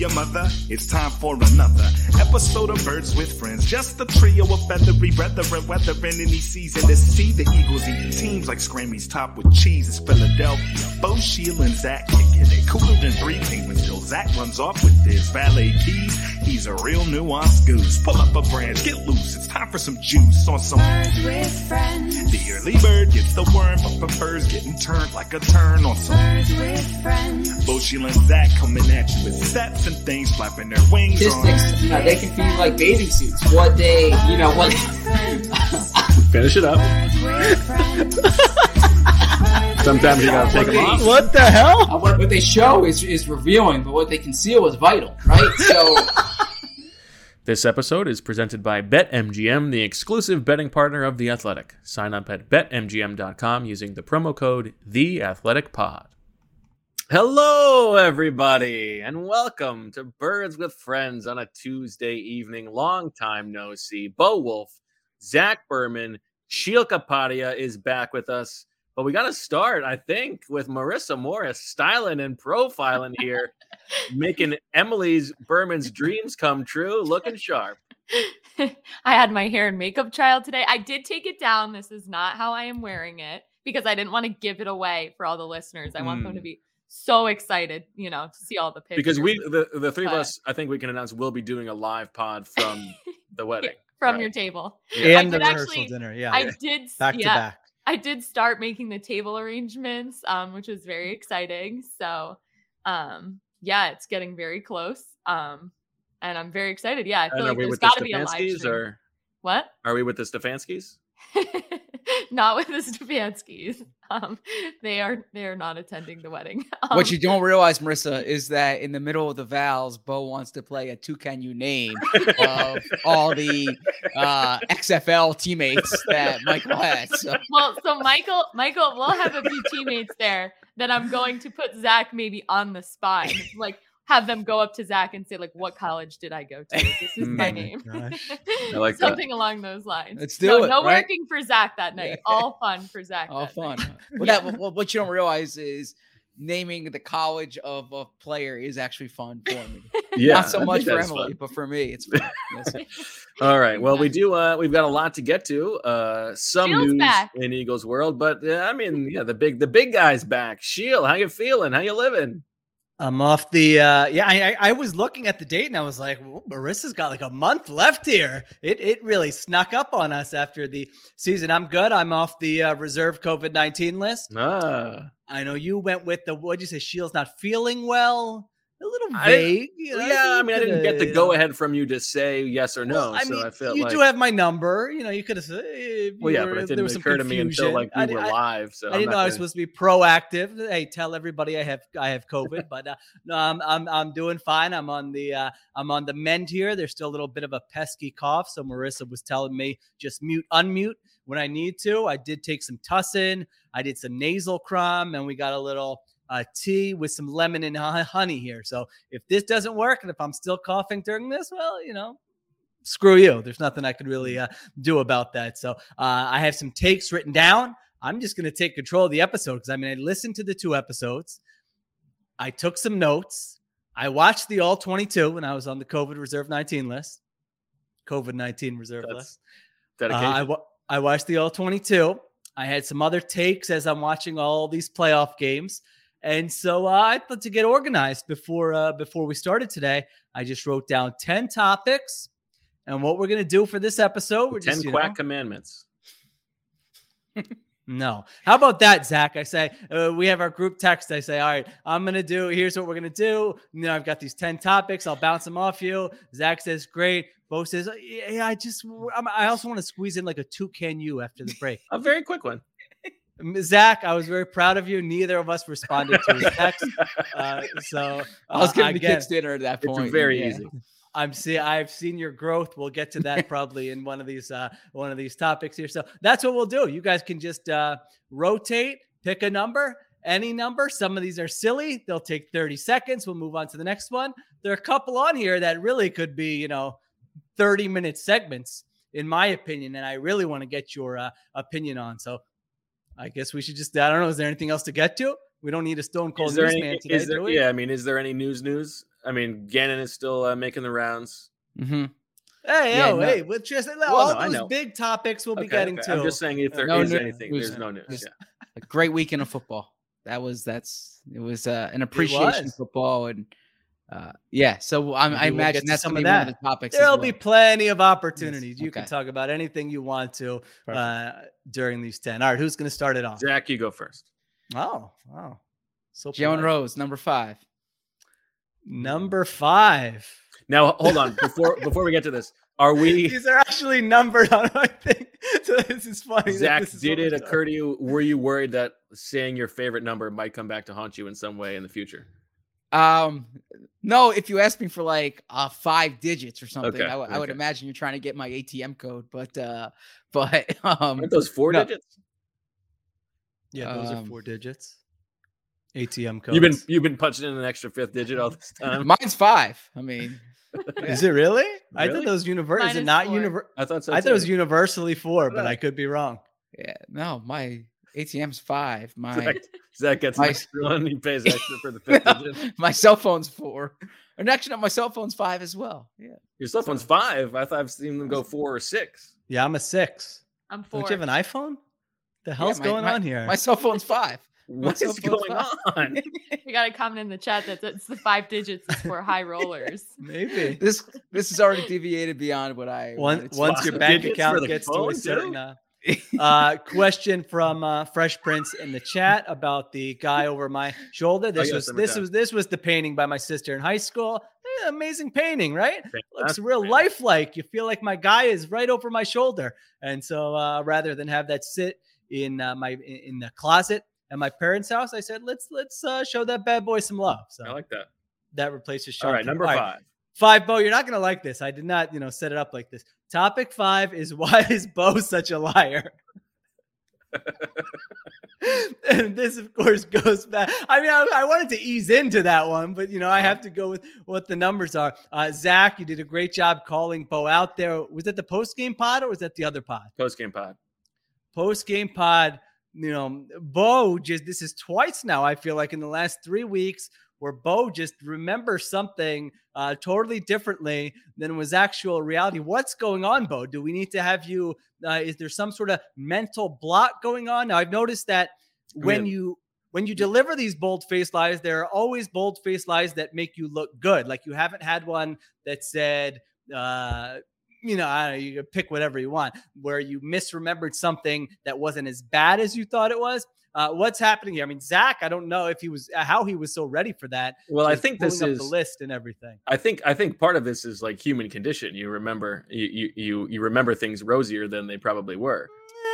Your mother, it's time for another episode of Birds with Friends. Just a trio of feathery brethren weathering any season to see the Eagles eat teams like Scrammy's top with cheese. It's Philadelphia. Bo Sheil and Zach kicking it cooler than three penguins Zach runs off with his valet keys. He's a real nuanced goose. Pull up a branch, get loose. It's time for some juice on some Birds with friends. The early bird gets the worm, but prefers getting turned like a turn on some Birds with friends. Bo and Zach coming at you with sets and things flapping their wings on. statistics, uh, they can be like bathing suits. What they, you know, what. Finish it up. Birds with friends. Sometimes you gotta take them off. What the hell? Uh, what, what they show is is revealing, but what they conceal is vital, right? So This episode is presented by BetMGM, the exclusive betting partner of The Athletic. Sign up at betmgm.com using the promo code TheAthleticPod. Hello, everybody, and welcome to Birds with Friends on a Tuesday evening. Long time no see. Bo Wulf, Zach Berman, Sheil Kapadia is back with us. But we got to start, I think, with Marissa Morris styling and profiling here, making Emily's Berman's dreams come true, looking sharp. I had my hair and makeup trial today. I did take it down. This is not how I am wearing it because I didn't want to give it away for all the listeners. I want them to Mm. be so excited, you know, to see all the pictures. Because we, the, the three of us, I think we can announce we'll be doing a live pod from the wedding. from Right. your table. Yeah. And the did rehearsal actually- dinner. Yeah. I did s- back to back. I did start making the table arrangements, um, which was very exciting. So um yeah, it's getting very close. Um and I'm very excited. Yeah, I feel And like there's the gotta be a live stream. or What? are we with the Stefanskis? not with the Stefanskis. Um, they are they are not attending the wedding. Um, What you don't realize, Marissa, is that in the middle of the vows, Bo wants to play a two can you name of all the uh, XFL teammates that Michael has. So, well, so Michael, Michael, we'll have a few teammates there that I'm going to put Zach maybe on the spot, like have them go up to Zach and say like, "What college did I go to? This is my Mm, name." I like that. Something along those lines. Let's do no, it, No right? working for Zach that night. All fun for Zach. all that fun. night. Well, Yeah. that, well, what you don't realize is naming the college of a player is actually fun for me. Yeah, Not so I much for Emily, fun. but for me, it's fun. Yes. All right. Well, we do. Uh, we've got a lot to get to. Uh, some Sheil's news back. in Eagles world, but uh, I mean, yeah, the big, the big guy's back. Sheil, how you feeling? How you living? I'm off the uh yeah, I, I I was looking at the date and I was like, well, Marissa's got like a month left here. It it really snuck up on us after the season. I'm good. I'm off the uh, reserve COVID-19 list. Ah, I know you went with the what'd you say? Sheil's not feeling well. A little I vague. you know, yeah. I mean, I didn't get the go ahead from you to say yes or no. Well, I so mean, I felt you like, do have my number. You know, you could have said. eh, well, yeah, were- but it didn't occur to me until like we I- were I- live. So I didn't know I was supposed to be proactive. Hey, tell everybody I have I have COVID, but uh, no, I'm I'm I'm doing fine. I'm on the uh, I'm on the mend here. There's still a little bit of a pesky cough, so Marissa was telling me just mute unmute when I need to. I did take some tussin. I did some nasal crumb, and we got a little uh, tea with some lemon and honey here. So if this doesn't work, and if I'm still coughing during this, well, you know. Screw you. There's nothing I could really uh, do about that. So uh, I have some takes written down. I'm just going to take control of the episode because I mean, I listened to the two episodes. I took some notes. I watched the all 22 when I was on the COVID Reserve 19 list. COVID 19 Reserve That's list. Uh. I, wa- I watched the all 22. I had some other takes as I'm watching all these playoff games. And so uh, I thought to get organized before uh, before we started today. I just wrote down 10 topics. And what we're going to do for this episode, we're Ten just, quack know- commandments. No. How about that, Zach? I say, uh, we have our group text. I say, all right, I'm going to do, here's what we're going to do. You know, I've got these 10 topics. I'll bounce them off you. Zach says, great. Bo says, yeah, I just, I also want to squeeze in like a two can you after the break. A very quick one. M- Zach, I was very proud of you. Neither of us responded to his text. Uh, so I was uh, giving the again, kids dinner at that It's point. very yeah. easy. I'm see I've seen your growth. We'll get to that probably in one of these uh one of these topics here. So that's what we'll do. You guys can just uh rotate, pick a number, any number. Some of these are silly. They'll take 30 seconds. We'll move on to the next one. There are a couple on here that really could be, you know, 30 minute segments in my opinion and I really want to get your uh, opinion on. So I guess we should just I don't know is there anything else to get to? We don't need a stone cold Is there newsman any? today, Is there, do we? yeah, I mean, is there any news? News? I mean, Gannon is still uh, making the rounds. Mm-hmm. Hey, Yeah, oh, no- hey, we'll just all no, those big topics we'll be getting okay. to. I'm just saying if there is No news. anything, News. there's no news. Just- Yeah. A great weekend of football. That was that's it was uh, an appreciation was. of football and uh, yeah. So I'm, I imagine that's some some of of of that. the topics. There'll well. be plenty of opportunities. You can talk about anything you want to uh, during these 10. All right, who's going to start it off? Zach, you go first. Oh, wow. So Joan polite. Rose, number five. Number five. Now, hold on. Before before we get to this, are we? These are actually numbered on my thing. So this is funny. that Zach, is did it occur to you? Were you worried that saying your favorite number might come back to haunt you in some way in the future? Um, no, if you ask me for like uh five digits or something, Okay, I would- I would imagine you're trying to get my ATM code, but uh, but um, Aren't those four no. digits? Yeah, those are Um, four digits. ATM code. You've been you've been punching in an extra fifth digit all this time. mine's five. I mean, Is it really? I Really? thought those universal. Is Mine it is not universal? I thought so. I thought it was universally four, but I could be wrong. yeah, no, my ATM's five. My Zach, Zach gets an My- extra one. He pays extra for the fifth digit. my cell phone's four. And actually, no, my cell phone's five as well. Yeah. Your cell phone's five. I thought I've seen them go four or six. Yeah, I'm a six. I'm four. Don't you have an iPhone? The hell's my- going my- on here? My cell phone's five. What cell is phone's going five. on? We got a comment in the chat that it's the five digits is for high rollers. Maybe. This this is already deviated beyond what I Once, once your bank account the gets to a certain uh, uh, question from uh, Fresh Prince in the chat about the guy over my shoulder. This was this was this was the painting by my sister in high school. Eh, amazing painting, right? Looks real lifelike. You feel like my guy is right over my shoulder, and so uh, rather than have that sit in uh, my in, the closet at my parents' house, I said let's let's uh, show that bad boy some love. So I like that. that replaces Sean. All right, number All right, five. Bo, you're not gonna like this. I did not, you know, set it up like this. Topic five is why is Bo such a liar? and this, of course, goes back. I mean, I, I wanted to ease into that one, but you know, I have to go with what the numbers are. Uh, Zach, you did a great job calling Bo out there. Was that the post game pod or was that the other pod? Post game pod. post game pod, you know, Bo just this is twice now. I feel like in the last three weeks where Bo just remembers something uh, totally differently than was actual reality. What's going on, Bo? Do we need to have you? Uh, is there some sort of mental block going on? Now I've noticed that when mean- you when you deliver these bold faced lies, there are always bold faced lies that make you look good. Like you haven't had one that said, uh, you know, I don't know, you pick whatever you want, where you misremembered something that wasn't as bad as you thought it was. Uh, what's happening here? I mean, Zach, I don't know if he was uh, how he was so ready for that. Well, I think this is the list and everything. I think I think part of this is like human condition. You remember you you you, you remember things rosier than they probably were.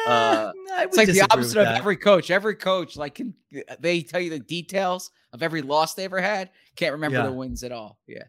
Uh, It's like the opposite of every coach. Every coach, like, can they tell you the details of every loss they ever had? Can't remember Yeah. the wins at all. Yeah.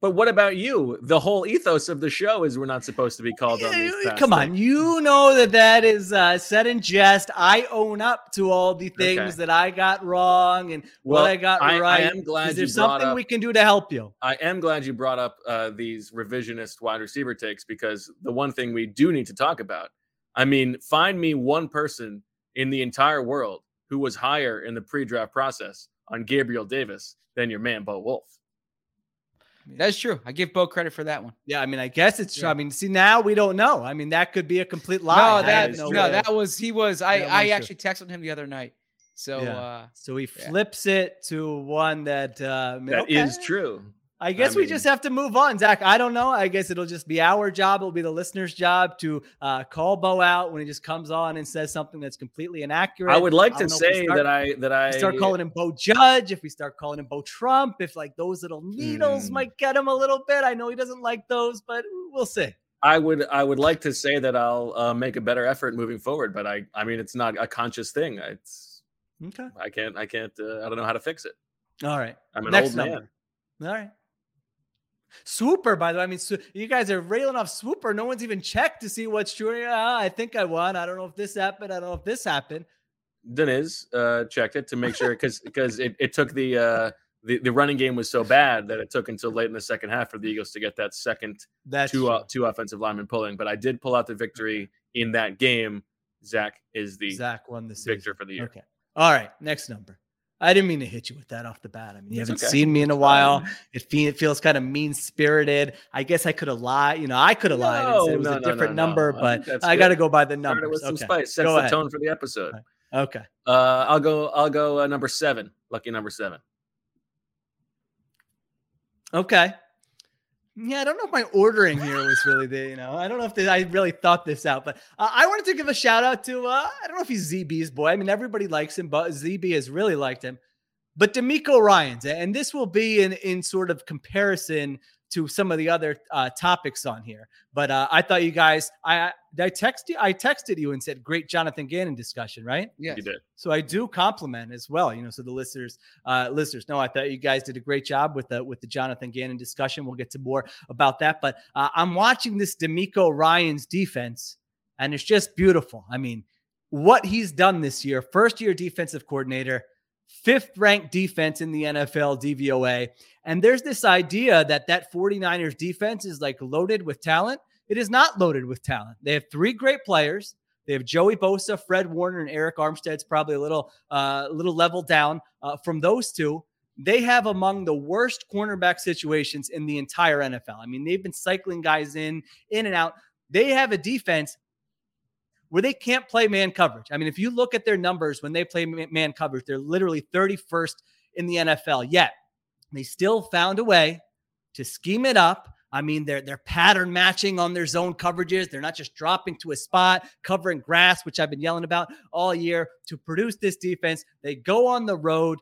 But what about you? The whole ethos of the show is we're not supposed to be called on these. Come on, things. you know that that is uh, said in jest. I own up to all the things Okay. that I got wrong and Well, what I got I- I am glad is there you brought something up- we can do to help you? I am glad you brought up uh, these revisionist wide receiver takes because the one thing we do need to talk about. I mean, find me one person in the entire world who was higher in the pre-draft process on Gabriel Davis than your man Bo Wulf. That's true. I give Bo credit for that one. Yeah, I mean, I guess it's true. Yeah. I mean, see, now we don't know. I mean, that could be a complete lie. no, I that have no, that was he was. I I was actually texted him the other night. So Yeah. uh So he Yeah. flips it to one that uh, I mean, That is true. I guess we just have to move on, Zach. I don't know. I guess it'll just be our job. It'll be the listener's job to uh, call Bo out when he just comes on and says something that's completely inaccurate. I would like I to don't know if we say start- that I that I start calling him Bo Judge, if we start calling him Bo Trump, if like those little needles Hmm. might get him a little bit. I know he doesn't like those, but we'll see. I would I would like to say that I'll uh, make a better effort moving forward, but I I mean it's not a conscious thing. It's Okay. I can't I can't uh, I don't know how to fix it. All right. I'm an Next old number. man. All right. Swooper, by the way. I mean, Swo- you guys are railing off Swooper. No one's even checked to see what's true. Yeah, I think I won. I don't know if this happened. I don't know if this happened. Deniz uh, checked it to make sure because because it, it took the uh the, the running game was so bad that it took until late in the second half for the Eagles to get that second That's two uh, two offensive linemen pulling. But I did pull out the victory in that game. Zach is the Zach won the season. victor for the year. Okay. All right. Next number. I didn't mean to hit you with that off the bat. I mean, you It's haven't okay. seen me in a while. It, fe- it feels kind of mean spirited. I guess I could have lied. You know, I could have lied and said it was No, a no, no, different no. number, I but that's I got to go by the Started numbers. with some okay. spice. Sets Go the ahead. tone for the episode. Okay. Uh, I'll go. I'll go uh, number seven. Lucky number seven. Okay. Yeah, I don't know if my ordering here was really the, you know, I don't know if I really thought this out, but uh, I wanted to give a shout out to, uh, I don't know if he's ZB's boy. I mean, everybody likes him, but ZB has really liked him. But DeMeco Ryans, and this will be in in sort of comparison to some of the other uh, topics on here. But uh, I thought you guys, I did I text you, I texted you and said, "Great Jonathan Gannon discussion," right? Yeah, You did. So I do compliment as well, you know. So the listeners, uh, listeners no, I thought you guys did a great job with the with the Jonathan Gannon discussion. We'll get to more about that, but uh, I'm watching this DeMeco Ryans defense, and it's just beautiful. I mean, what he's done this year, first year defensive coordinator, fifth ranked defense in the NFL DVOA, and there's this idea that that 49ers defense is like loaded with talent. It is not loaded with talent. They have three great players. They have Joey Bosa, Fred Warner, and Arik Armstead's probably a little, uh, little level down uh, from those two. They have among the worst cornerback situations in the entire NFL. I mean, they've been cycling guys in, in and out. They have a defense where they can't play man coverage. I mean, if you look at their numbers when they play man coverage, they're literally 31st in the NFL. Yet they still found a way to scheme it up. I mean, they're they're pattern matching on their zone coverages. They're not just dropping to a spot, covering grass, which I've been yelling about all year to produce this defense. They go on the road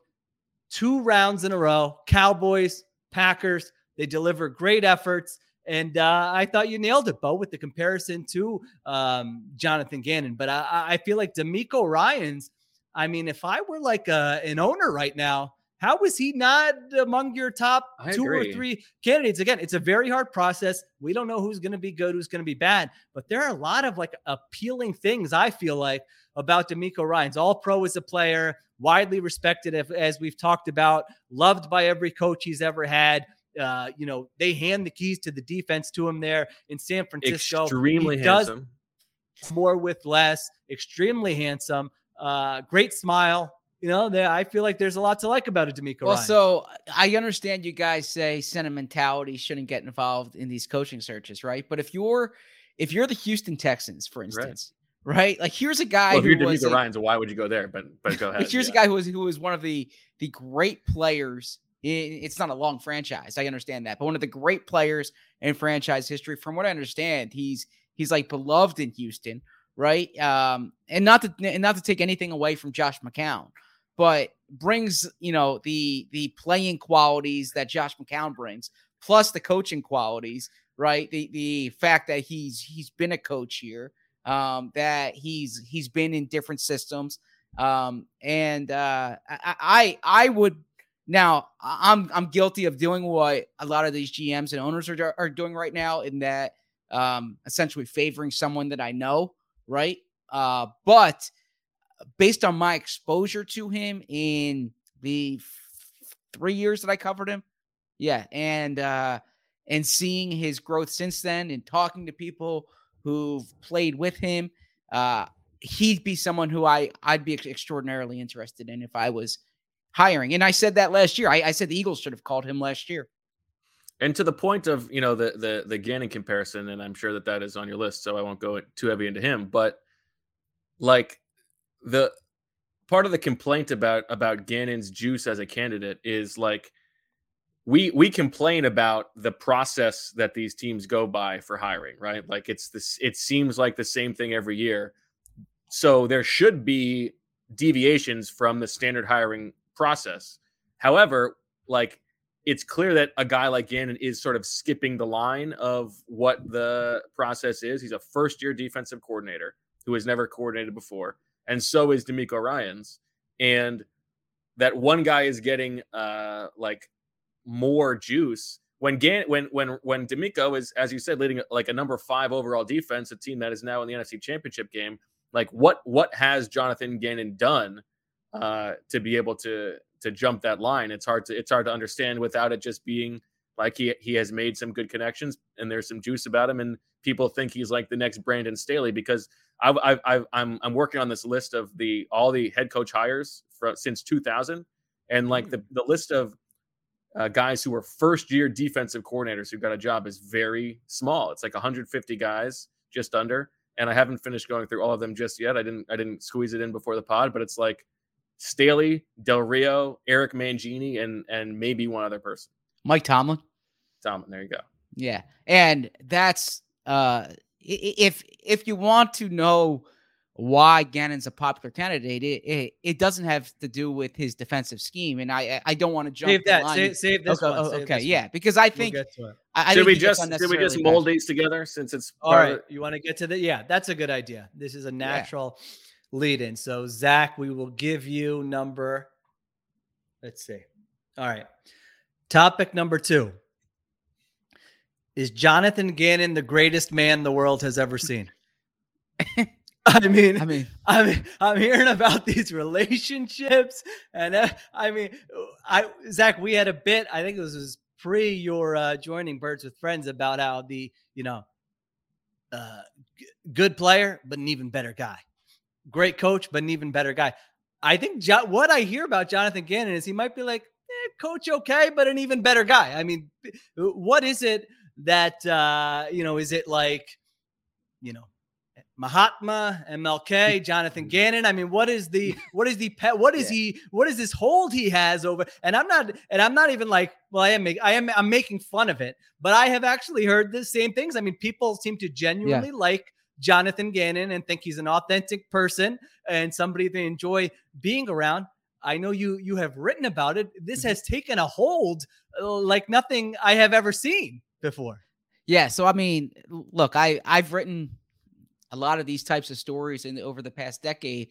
two rounds in a row. Cowboys, Packers. They deliver great efforts. And uh, I thought you nailed it, Bo, with the comparison to um, Jonathan Gannon. But I, I- feel like DeMeco Ryans. I mean, if I were like a, an owner right now, how is he not among your top I two agree. or three candidates? Again, it's a very hard process. We don't know who's going to be good, who's going to be bad, but there are a lot of like appealing things I feel like about DeMeco Ryans all pro as a player, widely respected as we've talked about, loved by every coach he's ever had. Uh, you know, they hand the keys to the defense to him there in San Francisco. Extremely He does handsome. more with less, extremely handsome, uh, great smile. You know, there I feel like there's a lot to like about a DeMeco Well, Ryan. so I understand you guys say sentimentality shouldn't get involved in these coaching searches, right? But if you're if you're the Houston Texans, for instance, right? Like here's a guy Well, if you're who was DeMeco Ryan, so why would you go there? But but go ahead. But here's yeah. a guy who was who was one of the the great players. It's not a long franchise. I understand that, but one of the great players in franchise history. From what I understand, he's he's like beloved in Houston, right? Um, and not to and not to take anything away from Josh McCown, but brings you know the the playing qualities that Josh McCown brings, plus the coaching qualities, right? The the fact that he's he's been a coach here, um, that he's he's been in different systems um and uh I, I i would now i'm i'm guilty of doing what a lot of these gms and owners are, are doing right now in that um essentially favoring someone that i know right? Uh but based on my exposure to him in the f- three years that i covered him yeah and uh and seeing his growth since then and talking to people who've played with him uh he'd be someone who I I'd be extraordinarily interested in if I was hiring. And I said that last year. I, I said the Eagles should have called him last year. And to the point of you know the the the Gannon comparison, and I'm sure that that is on your list, so I won't go too heavy into him. But like the part of the complaint about about Gannon's juice as a candidate is like we we complain about the process that these teams go by for hiring, right? Like it's this it seems like the same thing every year. So there should be deviations from the standard hiring process. However, like it's clear that a guy like Gannon is sort of skipping the line of what the process is. He's a first year defensive coordinator who has never coordinated before, and so is DeMeco Ryans. And that one guy is getting uh like more juice when Gan- when when when DeMeco is, as you said, leading like a number five overall defense, a team that is now in the NFC Championship game. Like what what has Jonathan Gannon done uh, to be able to to jump that line? It's hard to it's hard to understand without it just being like he he has made some good connections and there's some juice about him, and people think he's like the next Brandon Staley because I've, I've, I've I'm I'm working on this list of the all the head coach hires for, since 2000, and like the the list of uh, guys who were first year defensive coordinators who got a job is very small. It's like 150 guys, just under. And I haven't finished going through all of them just yet. I didn't I didn't squeeze it in before the pod, but it's like Staley, Del Rio, Eric Mangini, and and maybe one other person. Mike Tomlin. Tomlin, there you go. Yeah, and that's uh, if if you want to know why Gannon's a popular candidate, it, it, it doesn't have to do with his defensive scheme, and I I don't want to jump Save that. Save, save this okay, one. oh, save okay, this yeah, one. because I We'll think get to. I, I Should think we just should we just mold bashed. these together since it's All part right, of you want to get to the yeah, that's a good idea. This is a natural lead in. So Zach, we will give you number. Let's see. All right. Topic number two. Is Jonathan Gannon the greatest man the world has ever seen? I mean, I mean, I mean, I'm hearing about these relationships, and uh, I mean, I Zach, we had a bit. I think it was, was pre your uh, joining Birds with Friends about how the you know, uh, g- good player but an even better guy, great coach but an even better guy. I think jo- what I hear about Jonathan Gannon is he might be like eh, coach okay, but an even better guy. I mean, what is it that uh, you know? Is it like you know? Mahatma, MLK, Jonathan Gannon. I mean, what is the what is the pet? What is he? What is this hold he has over? And I'm not, and I'm not even like, well, I am, make, I am, I'm making fun of it, but I have actually heard the same things. I mean, people seem to genuinely like Jonathan Gannon and think he's an authentic person and somebody they enjoy being around. I know you you have written about it. This has taken a hold uh, like nothing I have ever seen before. Yeah, so I mean, look, I I've written a lot of these types of stories in over the past decade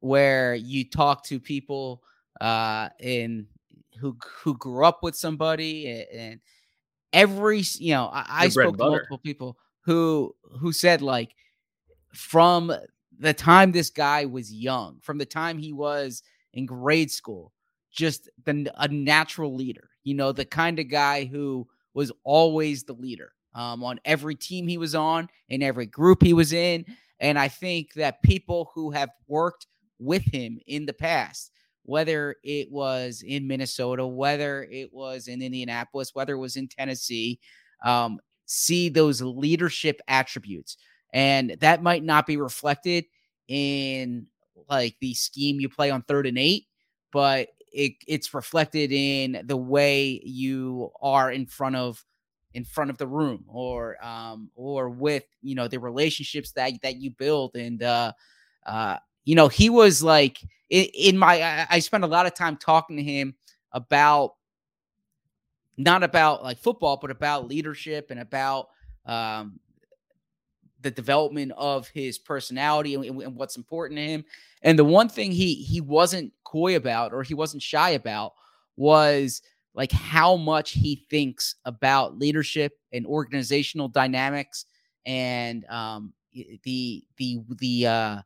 where you talk to people uh in who who grew up with somebody a- and every you know I, I Your bread and spoke to multiple people who who said like from the time this guy was young from the time he was in grade school just the, a natural leader you know the kind of guy who was always the leader um, on every team he was on, in every group he was in. And I think that people who have worked with him in the past, whether it was in Minnesota, whether it was in Indianapolis, whether it was in Tennessee, um, see those leadership attributes. And that might not be reflected in like the scheme you play on third and eight, but it, it's reflected in the way you are in front of in front of the room or um or with you know the relationships that that you build. And uh uh you know he was like in, in my I, I spent a lot of time talking to him about not about like football but about leadership and about um the development of his personality and, and what's important to him. And the one thing he he wasn't coy about or he wasn't shy about was like how much he thinks about leadership and organizational dynamics and um the the the uh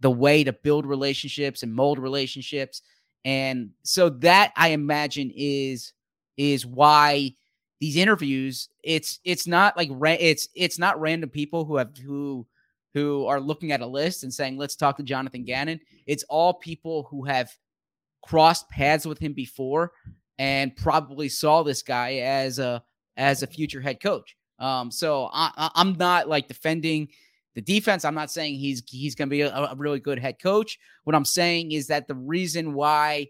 the way to build relationships and mold relationships. And so that i imagine is is why these interviews it's it's not like ra- it's it's not random people who have who who are looking at a list and saying let's talk to Jonathan Gannon it's all people who have crossed paths with him before and probably saw this guy as a as a future head coach. Um, so I, I'm not like defending the defense. I'm not saying he's he's going to be a, a really good head coach. What I'm saying is that the reason why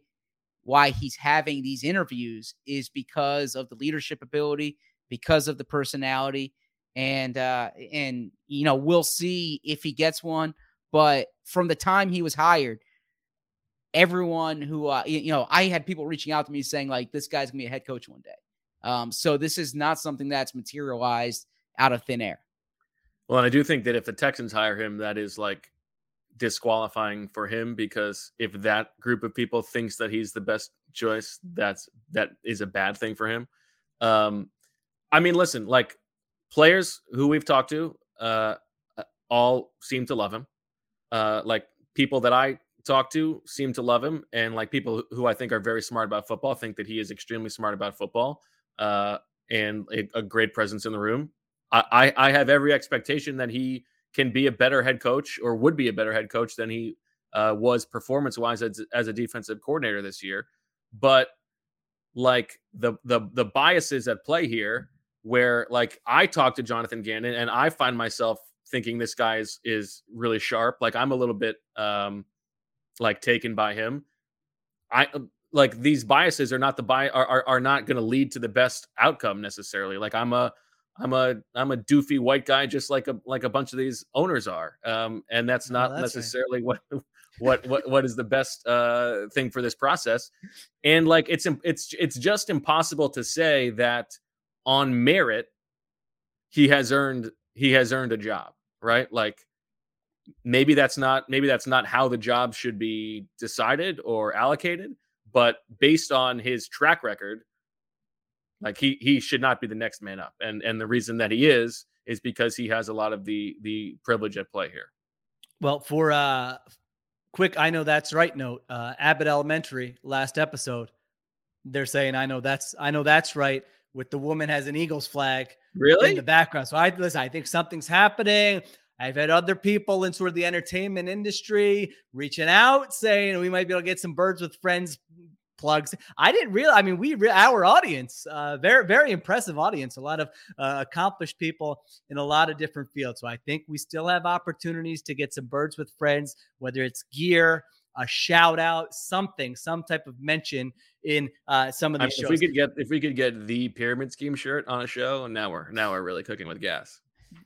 why he's having these interviews is because of the leadership ability, because of the personality, and uh, and you know we'll see if he gets one. But from the time he was hired, everyone who uh, you know, I had people reaching out to me saying like, "This guy's gonna be a head coach one day," Um, so this is not something that's materialized out of thin air. Well, and I do think that if the Texans hire him, that is like disqualifying for him because if that group of people thinks that he's the best choice, that's that is a bad thing for him. Um, I mean, listen, like players who we've talked to, uh, all seem to love him. Uh, like people that I talk to seem to love him, and like people who I think are very smart about football think that he is extremely smart about football uh, and a, a great presence in the room. I, I, I have every expectation that he can be a better head coach or would be a better head coach than he uh, was performance wise as, as a defensive coordinator this year. But like the the the biases at play here, where like I talk to Jonathan Gannon and I find myself thinking this guy is is really sharp. Like I'm a little bit um like taken by him. I like these biases are not the bi are are, are not going to lead to the best outcome necessarily. Like I'm a I'm a I'm a doofy white guy, just like a like a bunch of these owners are, um, and that's Oh, not that's right. necessarily what what what what is the best uh, thing for this process. And like it's it's it's just impossible to say that on merit he has earned he has earned a job, right? Like maybe that's not maybe that's not how the job should be decided or allocated, but based on his track record, like he he should not be the next man up. And and the reason that he is is because he has a lot of the the privilege at play here. Well, for uh quick, I know that's right note. Uh Abbott Elementary last episode, they're saying I know that's I know that's right with the woman has an Eagles flag really in the background. So I listen, I think something's happening. I've had other people in sort of the entertainment industry reaching out saying we might be able to get some birds with friends plugs. I didn't realize. I mean, we re- our audience, uh, very very impressive audience. A lot of uh, accomplished people in a lot of different fields. So I think we still have opportunities to get some birds with friends, whether it's gear, a shout out, something, some type of mention in uh, some of I these mean, if shows. we could get if we could get the pyramid scheme shirt on a show, and now we're now we're really cooking with gas.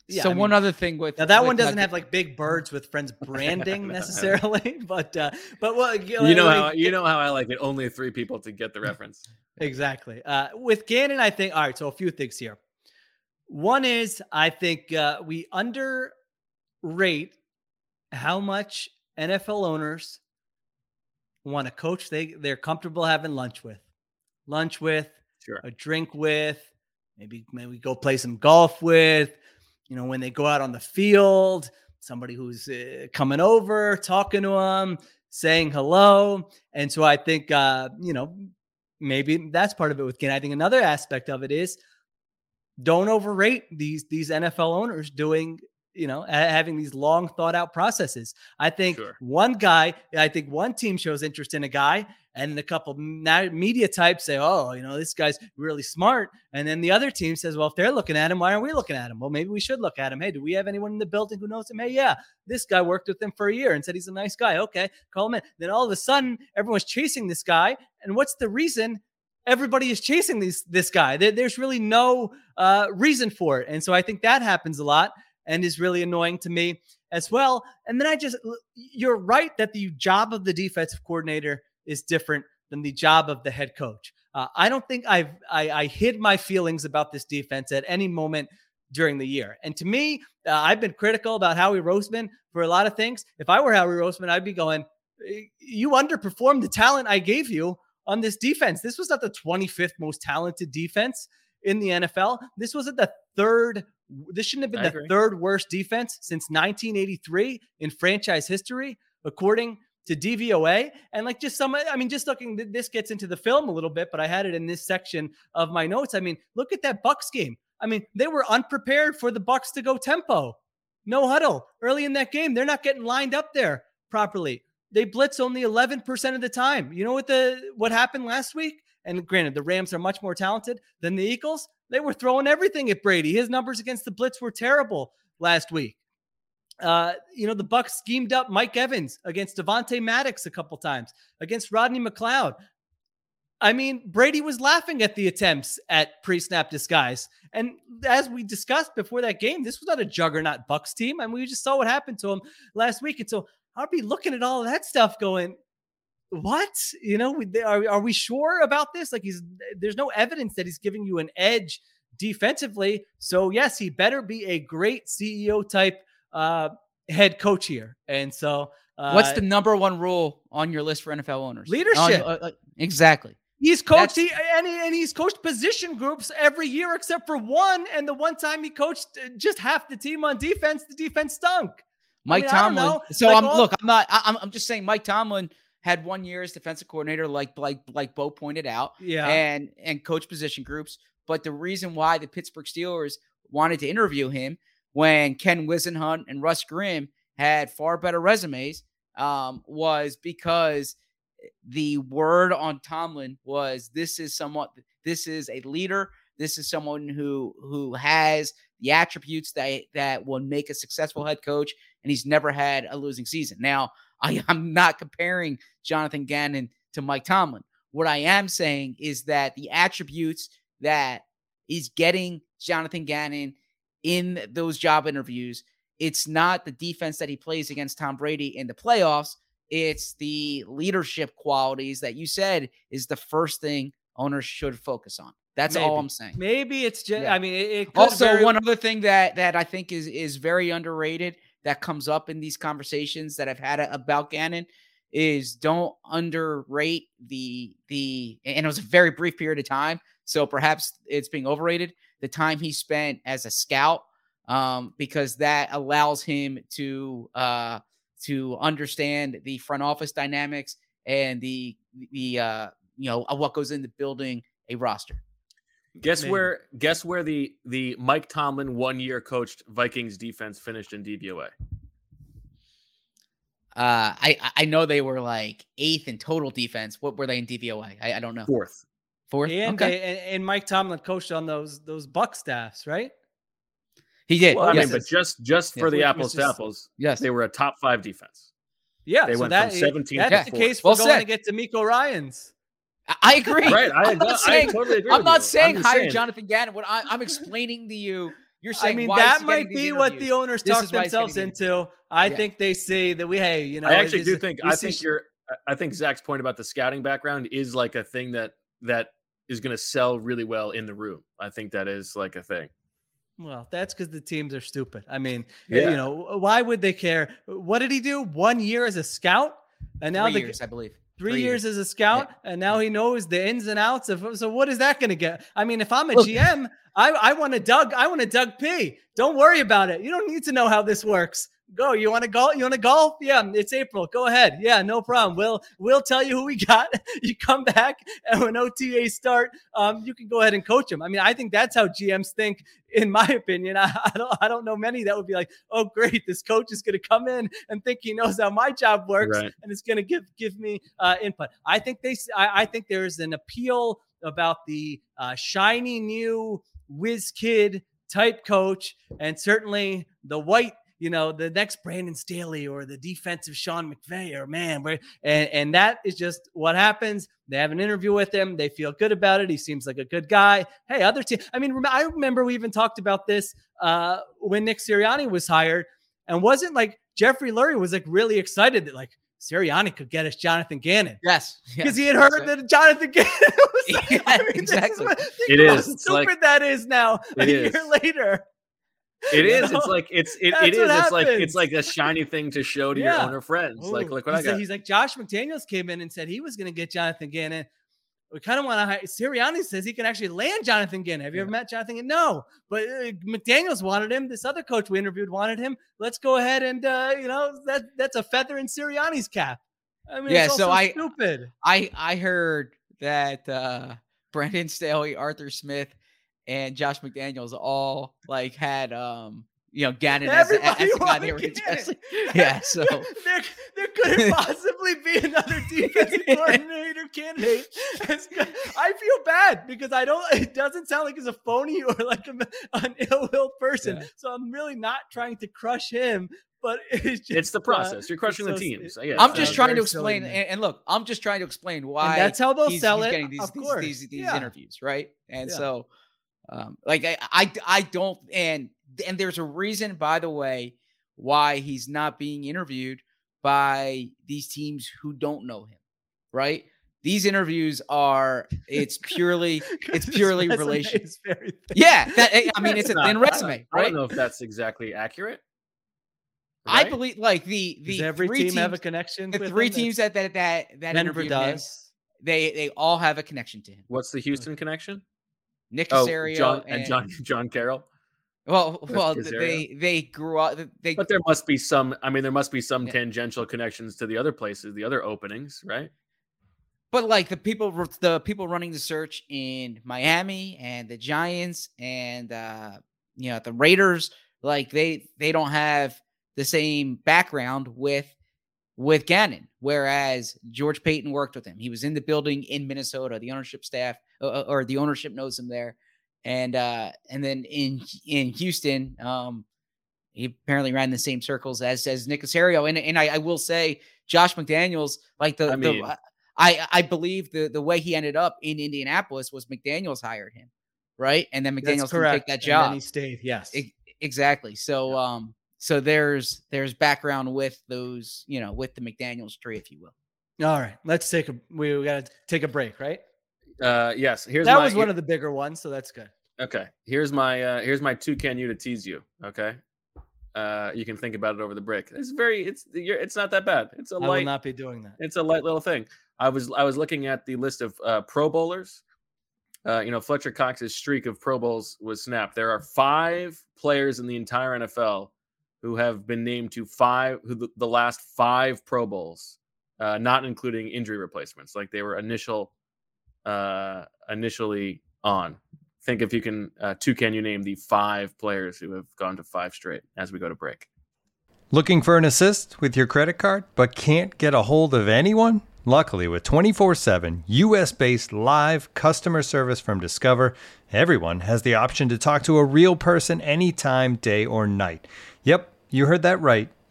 Yeah, so I one mean- other thing with Now that with one doesn't Nugget- have like big birds with friends branding necessarily, but uh, but well, You know like, how you know how I like it. Only three people to get the reference. exactly. Uh, with Gannon, I think all right. So a few things here. One is I think uh, we underrate how much NFL owners want a coach they they're comfortable having lunch with, lunch with, Sure. a drink with, maybe maybe go play some golf with. You know, when they go out on the field, somebody who's uh, coming over, talking to them, saying hello. And so I think, uh, you know, maybe that's part of it with Ken. I think another aspect of it is don't overrate these these NFL owners doing you know having these long thought out processes. I think Sure. one guy, I think one team shows interest in a guy, and a couple media types say, "Oh, you know, this guy's really smart," and then the other team says, "Well, if they're looking at him, why aren't we looking at him? Well, maybe we should look at him. Hey, do we have anyone in the building who knows him? Hey, yeah, this guy worked with him for a year and said he's a nice guy. Okay, call him in. Then all of a sudden, everyone's chasing this guy, and what's the reason? Everybody is chasing these this guy. There- there's really no uh, reason for it, and so I think that happens a lot and is really annoying to me as well. And then I just, you're right that the job of the defensive coordinator is different than the job of the head coach. Uh, I don't think I've I, I hid my feelings about this defense at any moment during the year. And to me, uh, I've been critical about Howie Roseman for a lot of things. If I were Howie Roseman, I'd be going, "Eh, "You underperformed the talent I gave you on this defense. This was not the 25th most talented defense in the NFL. This wasn't the third. This shouldn't have been I the agree. third worst defense since 1983 in franchise history, according to DVOA. And like just some, I mean, just looking, this gets into the film a little bit, but I had it in this section of my notes. I mean, look at that Bucks game. I mean, they were unprepared for the Bucks to go tempo, no huddle early in that game. They're not getting lined up there properly. They blitz only 11% of the time. You know what the what happened last week? And granted, the Rams are much more talented than the Eagles. They were throwing everything at Brady. His numbers against the blitz were terrible last week. Uh, you know, the Bucks schemed up Mike Evans against Devontae Maddox a couple times, against Rodney McLeod. I mean, Brady was laughing at the attempts at pre-snap disguise. And as we discussed before that game, this was not a juggernaut Bucks team. I mean, we just saw what happened to him last week. And so I'll be looking at all that stuff going, what? You know, are, are we sure about this? Like he's there's no evidence that he's giving you an edge defensively. So yes, he better be a great CEO type uh, head coach here. And so uh, What's the number one rule on your list for NFL owners? Leadership. On- uh, exactly. He's coached he, and, he, and he's coached position groups every year except for one. And the one time he coached uh, just half the team on defense, the defense stunk. Mike I don't Tomlin. So Like I'm all- look. I'm not. I'm. I'm just saying. Mike Tomlin had one year as defensive coordinator, like like like Bo pointed out, Yeah. and and coach position groups. But the reason why the Pittsburgh Steelers wanted to interview him when Ken Whisenhunt and Russ Grimm had far better resumes um, was because the word on Tomlin was this is somewhat this is a leader. This is someone who who has the attributes that that will make a successful head coach, and he's never had a losing season. Now, I, I'm not comparing Jonathan Gannon to Mike Tomlin. What I am saying is that the attributes that is getting Jonathan Gannon in those job interviews, it's not the defense that he plays against Tom Brady in the playoffs. It's the leadership qualities that you said is the first thing owners should focus on. That's all I'm saying. Maybe it's just. Yeah. I mean, it, it Also, very- one other thing that that I think is is very underrated that comes up in these conversations that I've had about Gannon is don't underrate the the and it was a very brief period of time, so perhaps it's being overrated. The time he spent as a scout, um, because that allows him to uh to understand the front office dynamics and the the uh you know what goes into building a roster. Guess Maybe. where? Guess where the the Mike Tomlin one year coached Vikings defense finished in DVOA. Uh, I I- I know they were like eighth in total defense. What were they in DVOA? I, I don't know. Fourth. Fourth. and, okay. and, and Mike Tomlin coached on those those Buck staffs, right? he did. Well, I yes. mean, but just just for Yeah. the With apples to apples, yes. they were a top five defense. Yeah, They so went that from 17 that's to the fourth. case for Well going said. to get DeMeco Ryans. I- I agree. Right, I- I'm not I saying, totally agree I'm with not you. saying I'm hire saying. Jonathan Gannon. What I, I'm explaining to you, you're I saying mean, why is that might getting these be what the owners This talk is why he's themselves into. I Yeah. think they see that we, hey, you know, I actually do think I think sh- you're I- I think Zach's point about the scouting background is like a thing that that is going to sell really well in the room. I think that is like a thing. Well, that's because the teams are stupid. I mean, Yeah. you know, why would they care? What did he do? One year as a scout, and now Three the years, I believe. Three, Three years years. as a scout, and now he knows the ins and outs of. So what is that going to get? I mean, if I'm a Look- GM, I I want to Doug. I want to Doug P. Don't worry about it. You don't need to know how this works. Go. You want to golf? You want to golf? Yeah, it's April. Go ahead. Yeah, no problem. We'll we'll tell you who we got. You come back, and when OTA start, um, you can go ahead and coach them. I mean, I think that's how GMs think. In my opinion, I, I don't I don't know many that would be like, oh great, this coach is going to come in and think he knows how my job works, Right. and it's going to give give me uh, input. I think they I think there's an appeal about the uh, shiny new whiz kid type coach, and certainly the white. You know, the next Brandon Staley or the defensive Sean McVay or man, where and and that is just what happens. They have an interview with him. They feel good about it. He seems like a good guy. Hey, other team. I mean, I remember we even talked about this uh, when Nick Sirianni was hired, and wasn't like Jeffrey Lurie was like really excited that like Sirianni could get us Jonathan Gannon Yes. because yes, he had heard that's right. that Jonathan Gannon was. Yeah, I mean, this is exactly. what- think is. How It's stupid like- that is now. a It year is. later. It You is. know? It's like it's it, That's it what is. It's like it's like a shiny thing to show to your owner friends. like Ooh, look what I he's, like- got. he's like Josh McDaniels came in and said he was going to get Jonathan Gannon. We kind of want to hire. Sirianni says he can actually land Jonathan Gannon. Have you ever met Jonathan Gannon? No, but uh, McDaniels wanted him. This other coach we interviewed wanted him. Let's go ahead and uh, you know that that's a feather in Sirianni's cap. I mean, Yeah, it's so I- stupid. I I heard that uh Brandon Staley, Arthur Smith, and Josh McDaniels all like had um you know Gannon as, the- as the guy they were Gannon. interested. Yeah, so there, there couldn't possibly be another defensive coordinator candidate. I feel bad because I don't. It doesn't sound like he's a phony or like a, an ill-will person. Yeah. So I'm really not trying to crush him. But it's just it's the uh, process. You're crushing the teams. Yeah, I'm it just sounds trying to explain and, and look, I'm just trying to explain why that's how they'll he's- sell he's it, getting these of these, course. these, these Yeah. interviews, right? And Yeah. so um like I, I I don't and and there's a reason by the way why he's not being interviewed by these teams who don't know him. right? These interviews are it's purely it's purely Resume relation. is very thin. Yeah, that, eh, I mean it's a thin resume, I don't know if that's exactly accurate. I believe like the the Does every three team have a connection? the with three teams that that that that Denver interviewed him, does. they they all have a connection to him. What's the Houston connection? Nick Oh, Caserio John and, and John John Carroll. Well, well, Caserio. they they grew up. They But there must be some. I mean, there must be some Yeah. tangential connections to the other places, the other openings, right? But like the people, the people running the search in Miami and the Giants and uh, you know the Raiders, like they they don't have the same background with with Gannon. Whereas George Paton worked with him. He was in the building in Minnesota. The ownership staff or the ownership knows him there, and uh, and then in in Houston, um, he apparently ran the same circles as as Nick Caserio. And and I, I will say, Josh McDaniels, like the I the I I believe the the way he ended up in Indianapolis was McDaniels hired him, right? And then McDaniels take that And then job. he stayed. Yes. E- exactly. So um so there's there's background with those, you know, with the McDaniels tree, if you will. All right. Let's take a. We got to take a break, right? Uh, yes. Here's that my, was one of the bigger ones, so that's good. Okay. Here's my uh here's my two can you to tease you. Okay. Uh, you can think about it over the break. It's very it's you're, it's not that bad. It's a I will light not be doing that. it's a light little thing. I was I was looking at the list of uh, Pro Bowlers. Uh, you know, Fletcher Cox's streak of Pro Bowls was snapped. There are five players in the entire NFL who have been named to five who the, the last five Pro Bowls, uh, not including injury replacements, like they were initial uh, initially on. Think if you can uh, two can you name the five players who have gone to five straight as we go to break. Looking for an assist with your credit card but can't get a hold of anyone? Luckily, with 24 7 US based live customer service from Discover, everyone has the option to talk to a real person anytime, day or night. Yep, you heard that right.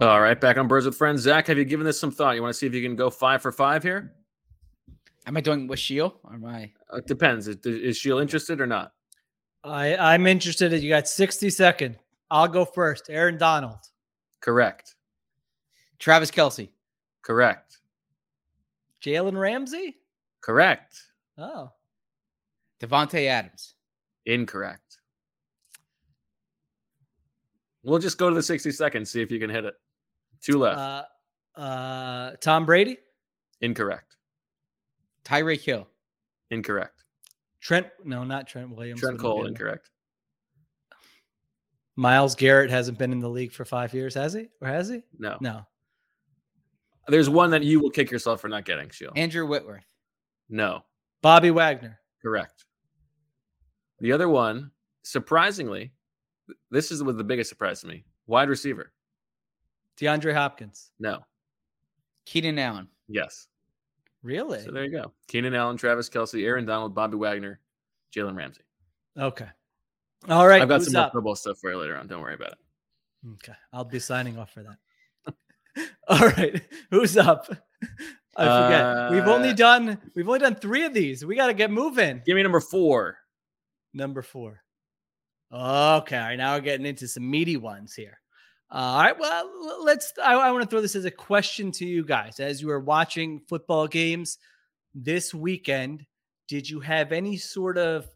All right, back on Birds with Friends. Zach, have you given this some thought? You want to see if you can go five for five here? Am I doing with Sheil or am I Uh, It depends. Is, is Sheil interested or not? I I'm interested. You got 60 second. I'll go first. Aaron Donald. Correct. Travis Kelce? Correct. Jalen Ramsey. Correct. Oh, Davante Adams. Incorrect. We'll just go to the 60 seconds, see if you can hit it. Two left. uh, uh, Tom Brady. Incorrect. Tyreek Hill. Incorrect. Trent. No, not Trent Williams. Trent Cole, in incorrect. Myles Garrett hasn't been in the league for five years, has he? Or has he? No. No. There's one that you will kick yourself for not getting, Sheil. Andrew Whitworth. No. Bobby Wagner. Correct. The other one, surprisingly, this is with the biggest surprise to me. Wide receiver. DeAndre Hopkins. No. Keenan Allen. Yes. Really? So there you go. Keenan Allen, Travis Kelce, Aaron Donald, Bobby Wagner, Jalen Ramsey. Okay. All right. I've got some more up? Pro Bowl stuff for you later on. Don't worry about it. Okay. I'll be signing off for that. All right. Who's up? I forget. we've only Uh, done we've only done three of these. We got to get moving. Give me number four. Number four. Okay. Now we're getting into some meaty ones here. Uh, all right. Well, let's. I, I want to throw this as a question to you guys as you are watching football games this weekend. Did you have any sort of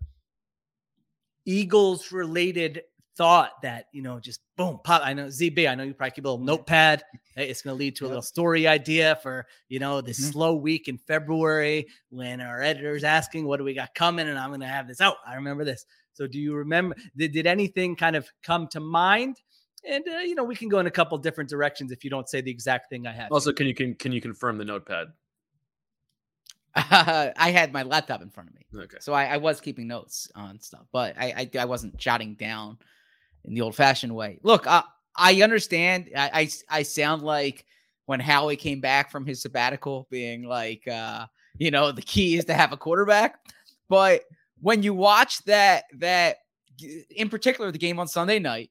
Eagles related thought that, you know, just boom, pop? I know ZB, I know you probably keep a little notepad. Hey, It's going to lead to a little story idea for, you know, this Mhm. slow week in February when our editor's asking, what do we got coming? And I'm going to have this out. I remember this. So do you remember, did, did anything kind of come to mind? And, uh, you know, we can go in a couple different directions if you don't say the exact thing I have. Also, can you can can you confirm the notepad? I had my laptop in front of me, Okay. so I, I was keeping notes on stuff, but I, I I wasn't jotting down in the old-fashioned way. Look, I I understand. I, I I sound like when Howie came back from his sabbatical, being like, uh, you know, the key is to have a quarterback. But when you watch that that in particular the game on Sunday night,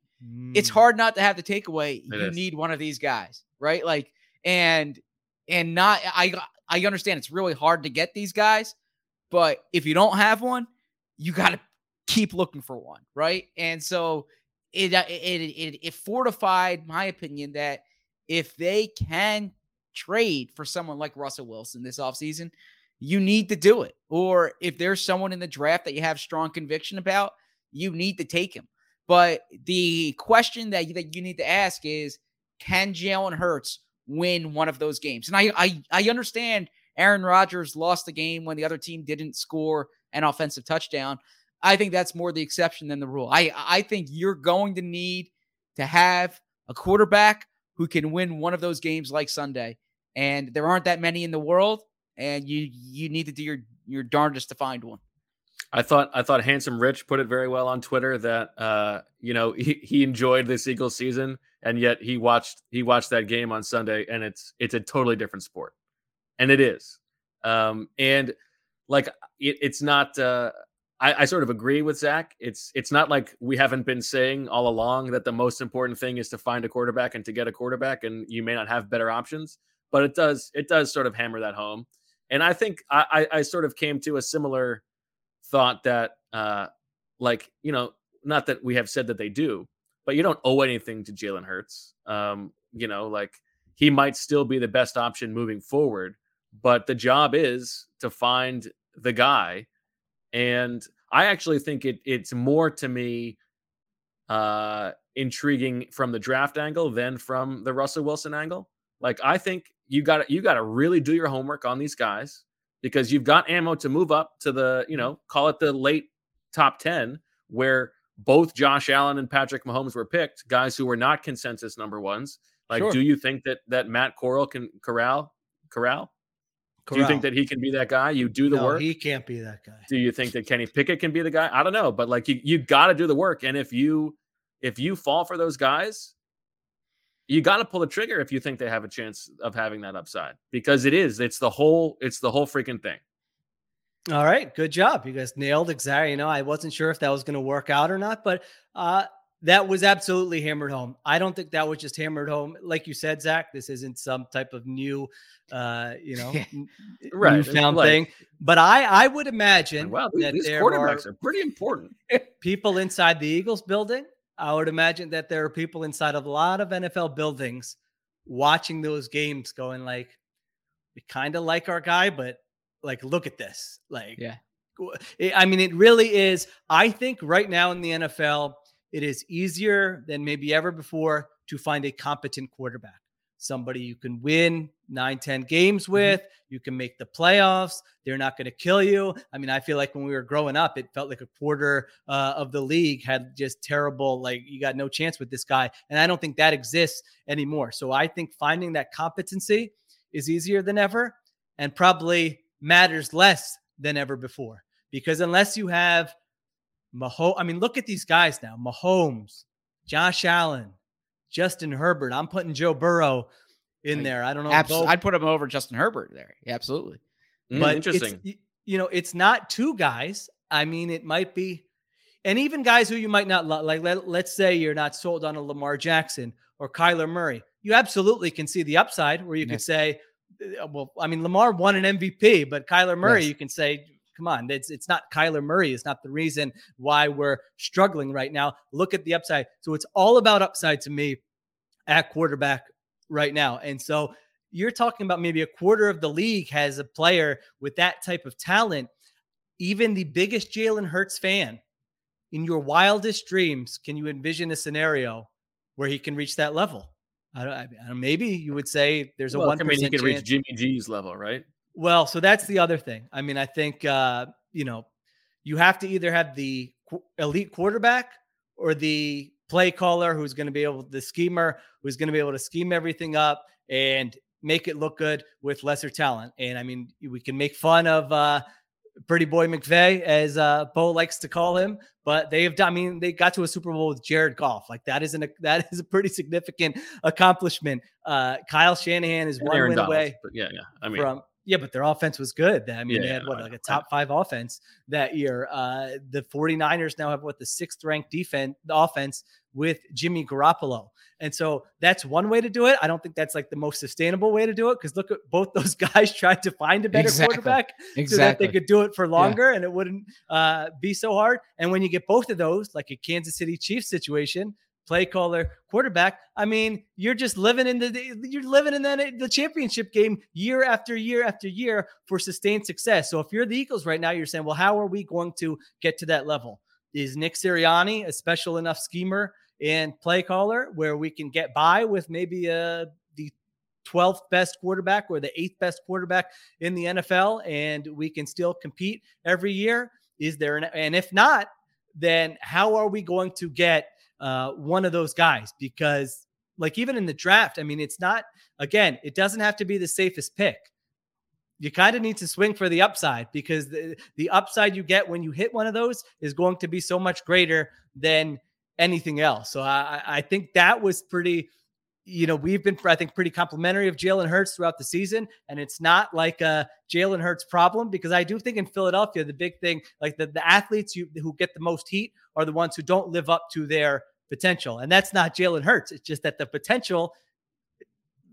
it's hard not to have the takeaway. Mm. It you is. need one of these guys, right? Like, and and not I I understand it's really hard to get these guys, but if you don't have one, you got to keep looking for one, right? And so it uh, it it it fortified my opinion that if they can trade for someone like Russell Wilson this offseason, you need to do it. Or if there's someone in the draft that you have strong conviction about, you need to take him. But the question that you, that you need to ask is, can Jalen Hurts win one of those games? And I I I understand Aaron Rodgers lost the game when the other team didn't score an offensive touchdown. I think that's more the exception than the rule. I I think you're going to need to have a quarterback who can win one of those games like Sunday. And there aren't that many in the world, and you you need to do your your darndest to find one. I thought I thought Handsome Rich put it very well on Twitter that uh, you know he, he enjoyed this Eagles season and yet he watched he watched that game on Sunday and it's it's a totally different sport, and it is, um, and like it, it's not. Uh, I, I sort of agree with Zach. It's it's not like we haven't been saying all along that the most important thing is to find a quarterback and to get a quarterback, and you may not have better options, but it does it does sort of hammer that home. And I think I, I, sort of came to a similar thought that uh like you know not that we have said that they do but you don't owe anything to jalen hurts. Um you know like he might still be the best option moving forward but the job is to find the guy. And i actually think it it's more to me uh intriguing from the draft angle than from the russell wilson angle. Like i think you got to you got to really do your homework on these guys because you've got ammo to move up to the, you know, call it the late top 10 where both Josh Allen and Patrick Mahomes were picked, guys who were not consensus number ones. Like, Sure. do you think that that Matt Corral can corral corral? Do you think that he can be that guy? You do the no, work. he can't be that guy. do you think that Kenny Pickett can be the guy? I don't know, but like you you got to do the work, and if you if you fall for those guys, you got to pull the trigger if you think they have a chance of having that upside because it is it's the whole it's the whole freaking thing. All right, good job. You guys nailed exactly. You know, I wasn't sure if that was going to work out or not, but uh, that was absolutely hammered home. I don't think that was just hammered home, like you said, Zach. This isn't some type of new, uh, you know, n- Right, newfound like- thing. But I, I would imagine Wow, these, that these there quarterbacks are are pretty important. people inside the Eagles building. I would imagine that there are people inside of a lot of NFL buildings watching those games, going like, "We kind of like our guy, but like, look at this." Like, Yeah. Eh, I mean, it really is. I think right now in the NFL, it is easier than maybe ever before to find a competent quarterback, somebody you can win nine, 10 games with. You can make the playoffs. They're not going to kill you. I mean, I feel like when we were growing up, it felt like a quarter uh, of the league had just terrible, like, you got no chance with this guy. And I don't think that exists anymore. So I think finding that competency is easier than ever and probably matters less than ever before. Because unless you have Mahomes, I mean, look at these guys now Mahomes, Josh Allen, Justin Herbert. I'm putting Joe Burrow in there. I don't know. Abs- I'd put him over Justin Herbert there. Yeah, absolutely. Mm, but interesting. You know, it's not two guys. I mean, it might be, and even guys who you might not lo- like. Let, let's say you're not sold on a Lamar Jackson or Kyler Murray. You absolutely can see the upside where you Yeah. could say, uh, well, I mean, Lamar won an MVP, but Kyler Murray, Yes. you can say, come on, it's it's not Kyler Murray. It's not the reason why we're struggling right now. Look at the upside. So it's all about upside to me at quarterback right now. And so you're talking about maybe a quarter of the league has a player with that type of talent. Even the biggest Jalen Hurts fan, in your wildest dreams, can you envision a scenario where he can reach that level? I don't, I don't maybe you would say there's a Well, one I mean, he could reach Jimmy G's level, right? Well, so that's the other thing. I mean, I think uh, you know, you have to either have the qu- elite quarterback or the play caller who's going to be able the schemer who's going to be able to scheme everything up and make it look good with lesser talent. And I mean, we can make fun of uh, Pretty Boy McVay, as uh, Bo likes to call him, but they have done. I mean, they got to a Super Bowl with Jared Goff. Like that is an that is a pretty significant accomplishment. Uh, Kyle Shanahan is And one Aaron win Donald, away but yeah, yeah. I mean, from yeah, but their offense was good. I mean, Yeah, they had what like a top five offense that year. Uh, the 49ers now have what the sixth ranked defense offense with Jimmy Garoppolo. And so that's one way to do it. I don't think that's like the most sustainable way to do it because look at both those guys tried to find a better Exactly. quarterback so that they could do it for longer and it wouldn't uh, be so hard. And when you get both of those, like a Kansas City Chiefs situation, play caller, quarterback. I mean, you're just living in the you're living in the, the championship game year after year after year for sustained success. So if you're the Eagles right now, you're saying, well, how are we going to get to that level? Is Nick Sirianni a special enough schemer and play caller where we can get by with maybe uh the 12th best quarterback or the eighth best quarterback in the NFL and we can still compete every year? Is there an and if not, then how are we going to get uh, one of those guys? Because, like, even in the draft, I mean, it's not, again, it doesn't have to be the safest pick. You kind of need to swing for the upside because the, the upside you get when you hit one of those is going to be so much greater than anything else. So I, I I think that was pretty, you know, we've been, I think, pretty complimentary of Jalen Hurts throughout the season. And it's not like a Jalen Hurts problem because I do think in Philadelphia, the big thing, like the, the athletes you, who get the most heat are the ones who don't live up to their potential. And that's not Jalen Hurts. It's just that the potential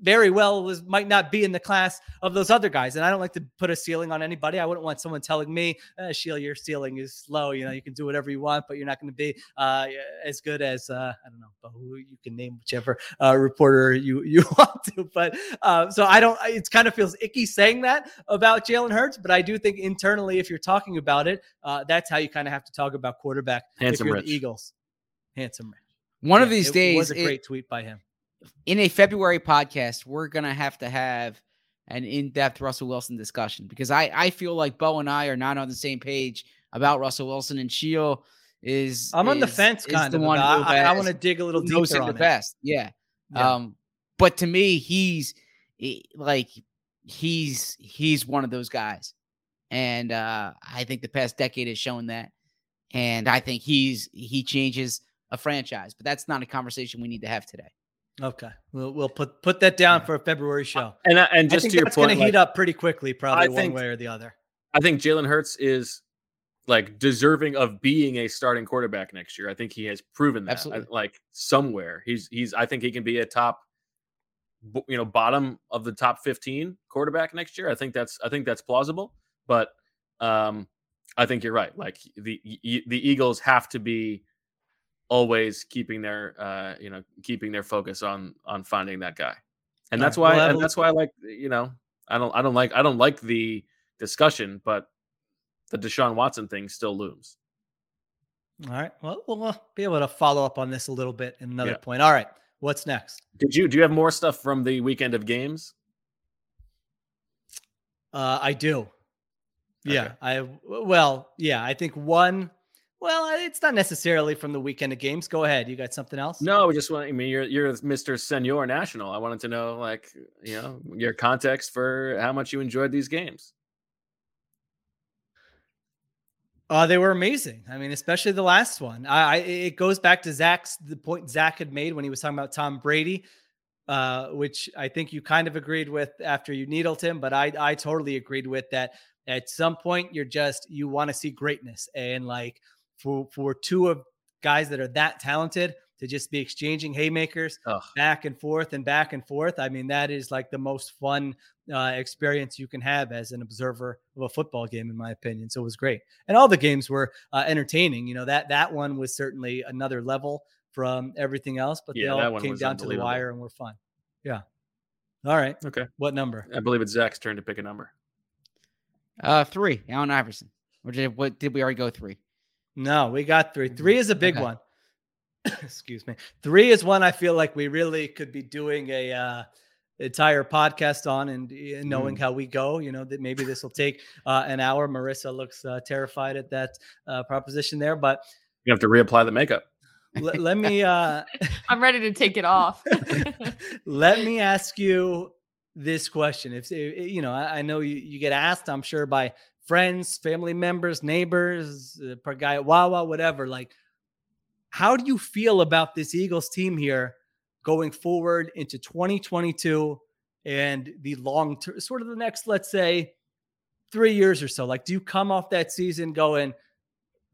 very well was might not be in the class of those other guys. And I don't like to put a ceiling on anybody. I wouldn't want someone telling me, uh, Sheila, your ceiling is low. You know, you can do whatever you want, but you're not going to be uh, as good as uh, I don't know, but who you can name whichever uh, reporter you you want to. But uh, so I don't. It kind of feels icky saying that about Jalen Hurts, but I do think internally, if you're talking about it, uh, that's how you kind of have to talk about quarterback. Handsome if you're Rich. the Eagles, handsome Rich. One of these it days, was a it- great tweet by him. In a February podcast, we're gonna have to have an in-depth Russell Wilson discussion because I I feel like Bo and I are not on the same page about Russell Wilson and Sheil is I'm on the fence, kind the of. one I, I want to dig a little deeper on the it. best. Yeah. Yeah. Um, but to me, he's he- like he's he's one of those guys, and uh, I think the past decade has shown that, and I think he's he changes a franchise. But that's not a conversation we need to have today. Okay, we'll we'll put put that down for a February show. And uh, and just to your point, going to heat like, up pretty quickly, probably I one think- way or the other. I think Jalen Hurts is like deserving of being a starting quarterback next year. I think he has proven that. I- like somewhere, he's he's. I think he can be a top, you know, bottom of the top fifteen quarterback next year. I think that's I think that's plausible. But um, I think you're right. Like the the Eagles have to be always keeping their uh you know keeping their focus on on finding that guy and that's why we'll and that's why i like you know i don't i don't like i don't like the discussion but the deshaun watson thing still looms All right, well, we'll uh, be able to follow up on this a little bit in another Yeah. point. All right, what's next? did you do you have more stuff from the weekend of games Uh, I do. Yeah, I well, yeah, I think one. Well, it's not necessarily from the weekend of games. Go ahead. You got something else? no we just want i mean you're you're mr senor national i wanted to know like you know your context for how much you enjoyed these games Uh, they were amazing. I mean, especially the last one. I, I it goes back to Zach's the point Zach had made when he was talking about Tom Brady, uh, which I think you kind of agreed with after you needled him, but I I totally agreed with that. At some point, you're just you want to see greatness, and like for for two of guys that are that talented to just be exchanging haymakers Ugh. back and forth and back and forth. I mean, that is like the most fun uh, experience you can have as an observer of a football game, in my opinion. So it was great, and all the games were uh, entertaining. You know that that one was certainly another level from everything else, but Yeah, they all came down to the wire and were fun. Yeah. All right. okay What number? i believe it's zach's turn to pick a number Uh, three. Allen Iverson. Or did what did we already go three? No, we got three. Three is a big Okay. one. Excuse me. Three is one I feel like we really could be doing a uh, entire podcast on, and uh, knowing how we go, you know that maybe this will take uh, an hour. Marissa looks uh, terrified at that uh, proposition there, but you have to reapply the makeup l- let me uh, I'm ready to take it off. let me ask you this question. If you know, I, I know you, you get asked, I'm sure by friends, family members, neighbors, uh, per guy at Wawa, whatever. Like, how do you feel about this Eagles team here going forward into 2022 and the long term, sort of the next, let's say, three years or so? Like, do you come off that season going,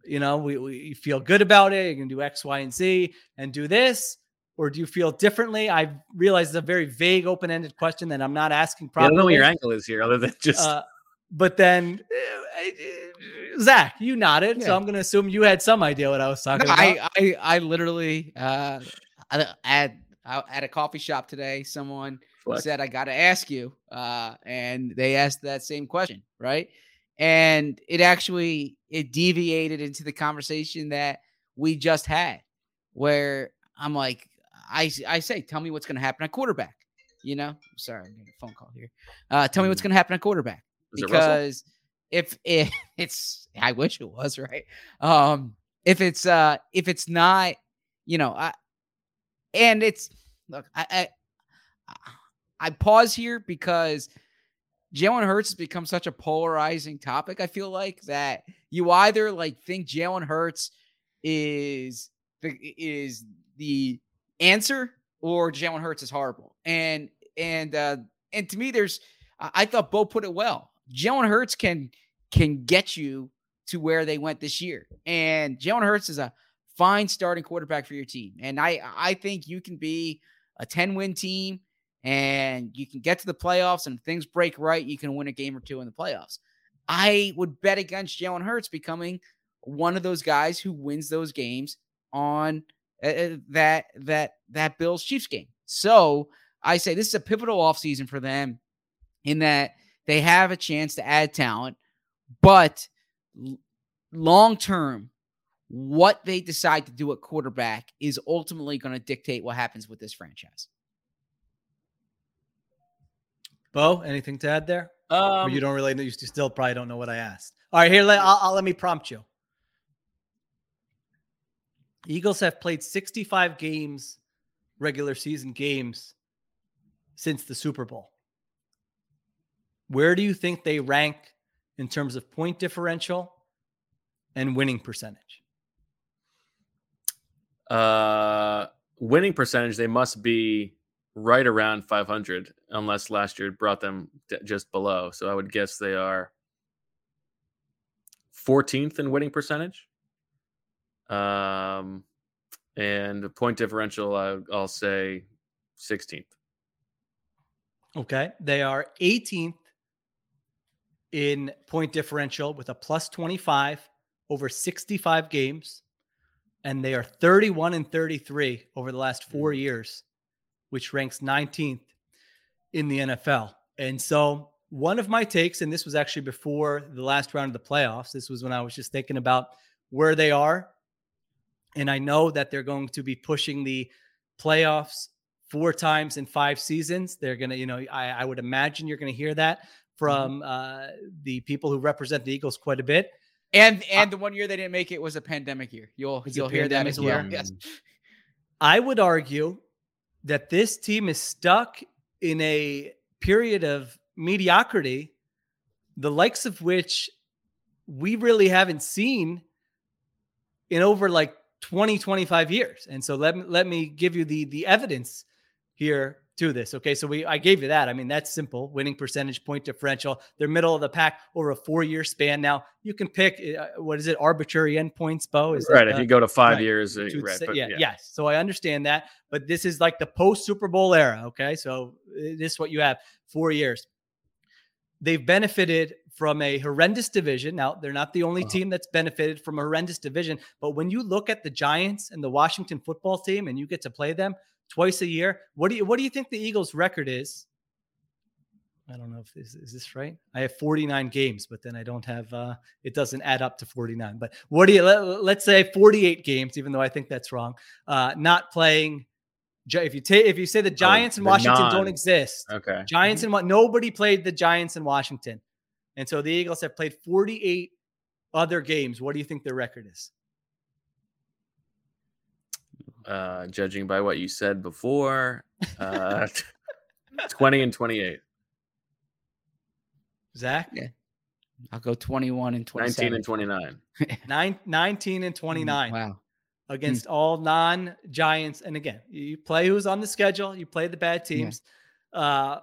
you know, we, we feel good about it, you can do X, Y, and Z and do this? Or do you feel differently? I realize it's a very vague, open ended question that I'm not asking I don't know what your angle is here, other than just Uh, but then, uh, Zach, you nodded, so I'm going to assume you had some idea what I was talking No, about. I, I I literally uh at at a coffee shop today, someone Flex. said I got to ask you, uh, and they asked that same question, right? And it actually it deviated into the conversation that we just had, where I'm like, I I say, tell me what's going to happen at quarterback. You know, sorry, I'm getting a phone call here. Uh, tell me what's going to happen at quarterback Is it Russell? Because if if it's I wish it was right. Um if it's uh if it's not, you know, I and it's look, I I, I pause here because Jalen Hurts has become such a polarizing topic. I feel like that you either like think Jalen Hurts is the is the answer or Jalen Hurts is horrible. And and uh and to me, there's I thought Bo put it well. Jalen Hurts can can get you to where they went this year. And Jalen Hurts is a fine starting quarterback for your team. And I I think you can be a 10 win team and you can get to the playoffs and things break right, you can win a game or two in the playoffs. I would bet against Jalen Hurts becoming one of those guys who wins those games on uh, uh, that that that Bills Chiefs game. So I say this is a pivotal offseason for them in that they have a chance to add talent, but long term, what they decide to do at quarterback is ultimately going to dictate what happens with this franchise. Bo, anything to add there? or Um, you don't really know. You still probably don't know what I asked. All right, here. Let, I'll, I'll- let me prompt you. Eagles have played 65 games, regular season games, since the Super Bowl. Where do you think they rank in terms of point differential and winning percentage? Uh, winning percentage, they must be right around 500, unless last year brought them just below. So I would guess they are 14th in winning percentage. Um, and point differential, I, I'll say 16th. Okay. They are 18th in point differential with a plus 25 over 65 games. And they are 31 and 33 over the last four mm. years, which ranks 19th in the NFL. And so, one of my takes, and this was actually before the last round of the playoffs, this was when I was just thinking about where they are. And I know that they're going to be pushing the playoffs four times in five seasons. They're going to, you know, I, I would imagine you're going to hear that from uh, the people who represent the Eagles quite a bit. And and the one year they didn't make it was a pandemic year. You'll you'll hear that as well. year? Yes. I would argue that this team is stuck in a period of mediocrity, the likes of which we really haven't seen in over like 20, 25 years. And so let me let me give you the the evidence here to this. Okay. So we I gave you that. I mean, that's simple. Winning percentage, point differential. They're middle of the pack over a four-year span. Now you can pick uh, what is it, arbitrary endpoints, Bo? Is Right. that, If uh, you go to five right. years, uh, right. but yeah, yeah. yes. So I understand that, but this is like the post Super Bowl era. Okay, so uh, this is what you have: four years. They've benefited from a horrendous division. Now they're not the only team that's benefited from a horrendous division, but when you look at the Giants and the Washington Football Team, and you get to play them twice a year, what do you what do you think the Eagles' record is? I don't know if this is this right. I have 49 games, but then I don't have uh it doesn't add up to 49. But what do you let, let's say 48 games, even though I think that's wrong. Uh not playing if you take if you say the Giants and Washington non- don't exist. Okay. Giants and what nobody played the Giants in Washington. And so the Eagles have played 48 other games. What do you think their record is? Uh, judging by what you said before, uh, 20 and 28. Zach? Yeah. I'll go 21 and 27. 19 and 29. Nine, 19 and 29 Mm, Wow. against all non Giants. And again, you play who's on the schedule, you play the bad teams. Uh,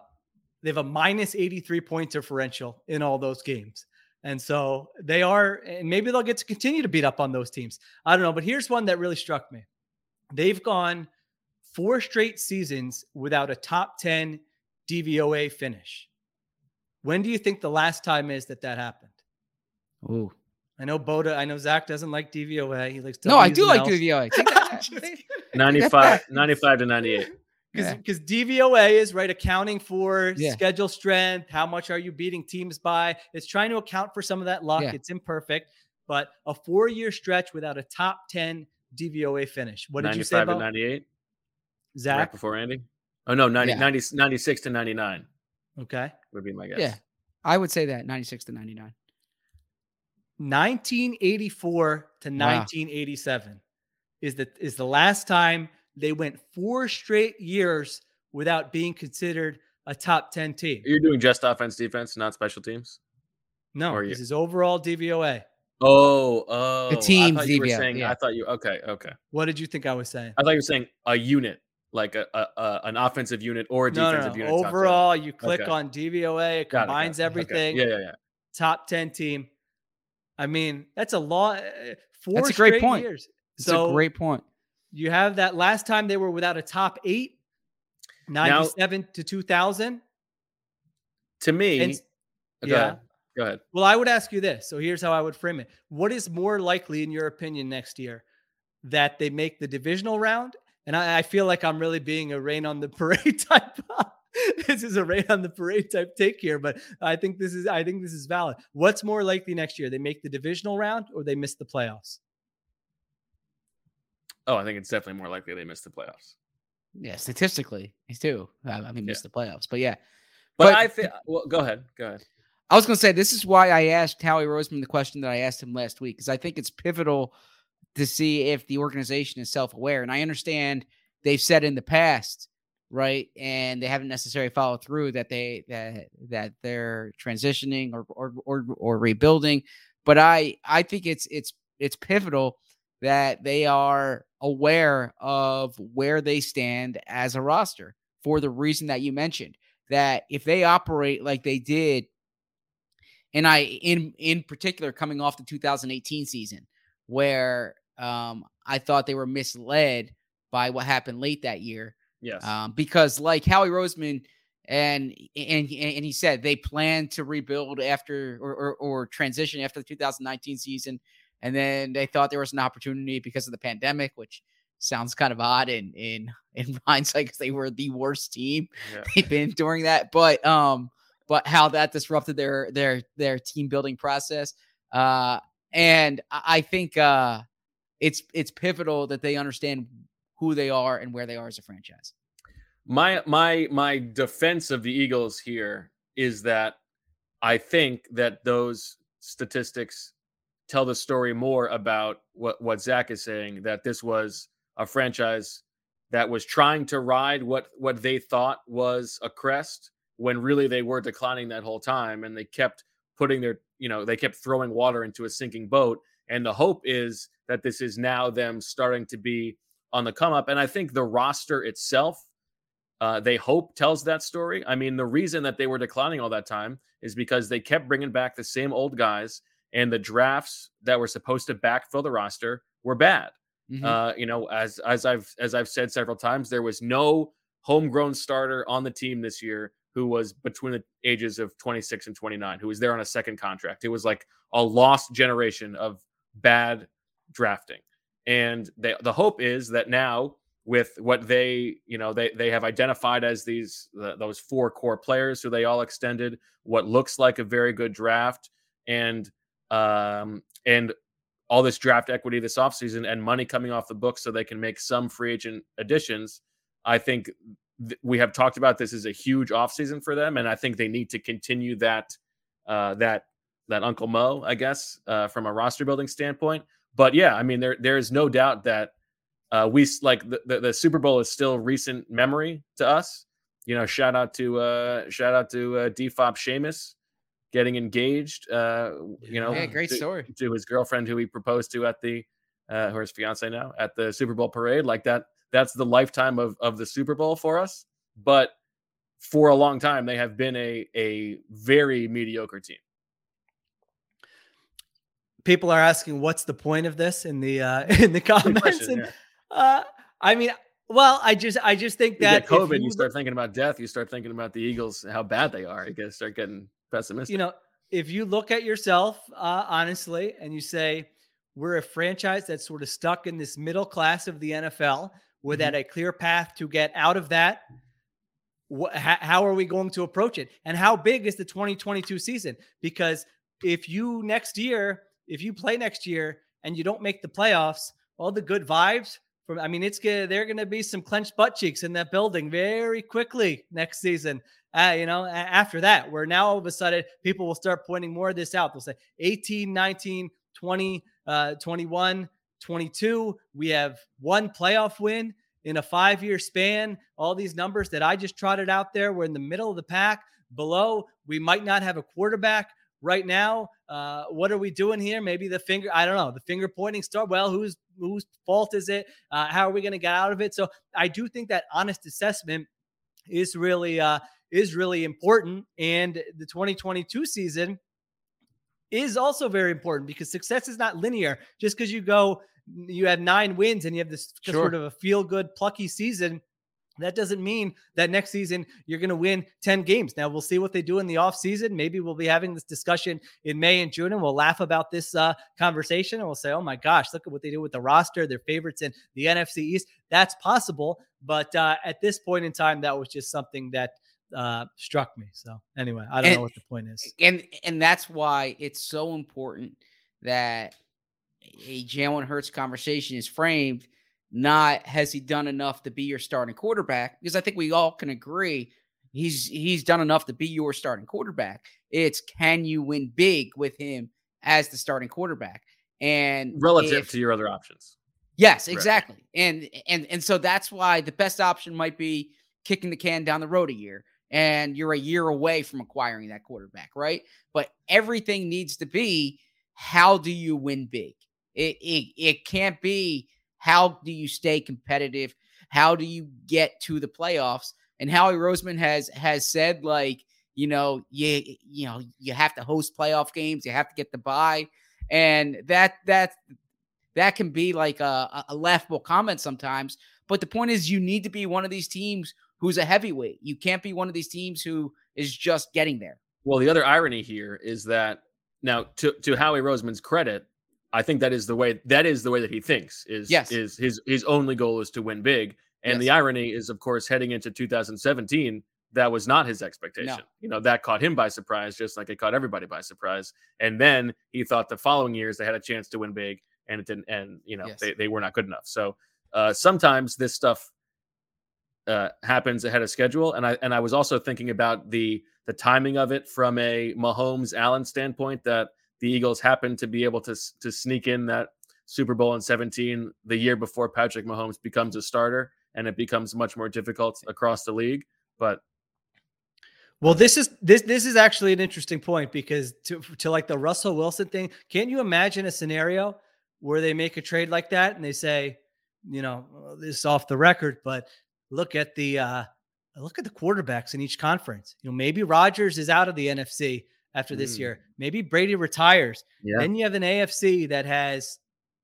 they have a minus 83 point differential in all those games. And so they are, and maybe they'll get to continue to beat up on those teams. I don't know. But here's one that really struck me they've gone four straight seasons without a top 10 DVOA finish. When do you think the last time is that that happened? Ooh. I know Boda. I know Zach doesn't like DVOA. He likes. No, I do like W's and DVOA. L's. Take that- 95, 95 to 98. because DVOA is right accounting for Yeah. schedule strength. How much are you beating teams by? It's trying to account for some of that luck. Yeah. It's imperfect, but a four-year stretch without a top ten DVOA finish. What did you say 95 to about 98. Zach? Right before Andy. Oh, no, 90, Yeah. 90 96 to 99 Okay, would be my guess. Yeah. I would say that 96 to 99. 1984 to Wow. 1987 is the is the last time they went four straight years without being considered a top ten team. You're doing just offense, defense, not special teams? No, Or this you- is overall DVOA. Oh, oh. I team's thought you were saying, yeah. I thought you, okay, okay. What did you think I was saying? I thought you were saying a unit, like a, a, a an offensive unit or a No, no, defensive no. unit. top ten. Overall, you click Okay. on DVOA, it Got it, got combines it. Okay. everything. Yeah, yeah, yeah. Top 10 team. I mean, that's a lot. Eh, four That's a great straight point. years. It's so a great point. you have that last time they were without a top eight, 97 to 2000. To me, And- go yeah. Ahead. Go ahead. Well, I would ask you this. So here's how I would frame it. What is more likely, in your opinion, next year that they make the divisional round? And I, I feel like I'm really being a rain on the parade type. Uh, this is a rain on the parade type take here, but I think this is I think this is valid. What's more likely next year? They make the divisional round or they miss the playoffs? Oh, I think it's definitely more likely they miss the playoffs. Yeah, statistically, he's too. I I mean, miss the playoffs, but yeah. But, But- I think, well, go ahead. Go ahead. I was going to say this is why I asked Howie Roseman the question that I asked him last week because I think it's pivotal to see if the organization is self-aware. And I understand they've said in the past, right, and they haven't necessarily followed through that they that that they're transitioning or or or, or rebuilding. But I I think it's it's it's pivotal that they are aware of where they stand as a roster for the reason that you mentioned that if they operate like they did and I in in particular coming off the 2018 season where um I thought they were misled by what happened late that year Yes. um because like Howie Roseman and and and he said they plan to rebuild after or, or or transition after the 2019 season and then they thought there was an opportunity because of the pandemic which sounds kind of odd in in in hindsight because they were the worst team Yeah. they've been during that but um but how that disrupted their their their team building process. Uh and i think uh it's it's pivotal that they understand who they are and where they are as a franchise. My my my defense of the Eagles here is that I think that those statistics tell the story more about what what Zach is saying that this was a franchise that was trying to ride what what they thought was a crest when really they were declining that whole time and they kept putting their you know they kept throwing water into a sinking boat and the hope is that this is now them starting to be on the come up and I think the roster itself uh, they hope tells that story. I mean, the reason that they were declining all that time is because they kept bringing back the same old guys, and the drafts that were supposed to backfill the roster were bad. Mhm. Uh, you know, as as I've as I've said several times, there was no homegrown starter on the team this year who was between the ages of 26 and 29, who was there on a second contract. It was like a lost generation of bad drafting. And they, the hope is that now with what they, you know, they they have identified as these the, those four core players who they all extended what looks like a very good draft and um and all this draft equity this offseason and money coming off the books so they can make some free agent additions. I think th- we have talked about this as a huge offseason for them, and I think they need to continue that uh, that that Uncle Mo, I guess, uh, from a roster building standpoint. But yeah, I mean, there there is no doubt that uh, we like the, the the Super Bowl is still recent memory to us. You know, shout out to uh, shout out to uh, Defop Sheamus getting engaged. Uh, you know, Yeah, great to- story. to his girlfriend who he proposed to at the uh, or his fiance now at the Super Bowl parade. Like that, that's the lifetime of of the Super Bowl for us. But for a long time, they have been a a very mediocre team. People are asking, "What's the point of this?" in the uh, in the comments, question, and uh, I mean, well, I just I just think You that get COVID, you, you start thinking about death. You start thinking about the Eagles, how bad they are. You guys start getting pessimistic. you know, if you look at yourself uh, honestly and you say, we're a franchise that's sort of stuck in this middle class of the NFL without Mm-hmm. a clear path to get out of that, wh- how, are we going to approach it? And how big is the 2022 season? Because if you next year, if you play next year and you don't make the playoffs, all the good vibes from, I mean, it's gonna, there are going to be some clenched butt cheeks in that building very quickly next season. Uh, you know, after that, where now all of a sudden people will start pointing more of this out. They'll say 18, 19, 20, uh, 21, 22. We have one playoff win in a five year span. All these numbers that I just trotted out there, we're in the middle of the pack. Below, we might not have a quarterback right now. Uh, what are we doing here? Maybe the finger, I don't know, the finger pointing start. Well, whose whose fault is it? Uh, how are we going to get out of it? So I do think that honest assessment is really uh, is really important. And the 2022 season is also very important because success is not linear. Just because you go, you have nine wins and you have this Sure. sort of a feel good, plucky season. That doesn't mean that next season you're going to win 10 games. Now we'll see what they do in the offseason. Maybe we'll be having this discussion in May and June and we'll laugh about this uh, conversation and we'll say, oh my gosh, look at what they do with the roster. They're favorites in the NFC East. That's possible. But uh, at this point in time, that was just something that uh, struck me. So anyway, I don't And- know what the point is. and and that's why it's so important that a Jalen Hurts conversation is framed not has he done enough to be your starting quarterback because I think we all can agree he's he's done enough to be your starting quarterback. It's can you win big with him as the starting quarterback and relative if- to your other options. Yes, Right. exactly. And and and so that's why the best option might be kicking the can down the road a year and you're a year away from acquiring that quarterback, right? But everything needs to be how do you win big? It it, it can't be how do you stay competitive? How do you get to the playoffs? And Howie Roseman has has said like, you know, you you know, you have to host playoff games, you have to get the bye. And that that that can be like a, a laughable comment sometimes. But the point is, you need to be one of these teams who's a heavyweight. You can't be one of these teams who is just getting there. Well, the other irony here is that now, to to Howie Roseman's credit, I think that is the way that is the way that he thinks. Is Yes. is his his only goal is to win big, and the irony is, of course, heading into 2017, that was not his expectation. You know, that caught him by surprise, just like it caught everybody by surprise. And then he thought the following years they had a chance to win big, and it didn't. And you know, Yes. they they were not good enough. So uh, sometimes this stuff uh, happens ahead of schedule. And I and I was also thinking about the the timing of it from a Mahomes Allen standpoint that the Eagles happened to be able to to sneak in that Super Bowl in 17 the year before Patrick Mahomes becomes a starter and it becomes much more difficult across the league. But Well, this is this this is actually an interesting point because to to like the Russell Wilson thing, can't you imagine a scenario where they make a trade like that and they say, you know, "Well, this is off the record, but look at the uh look at the quarterbacks in each conference. You know, maybe Rodgers is out of the NFC after this Mm. year. Maybe Brady retires. Yeah. Then you have an AFC that has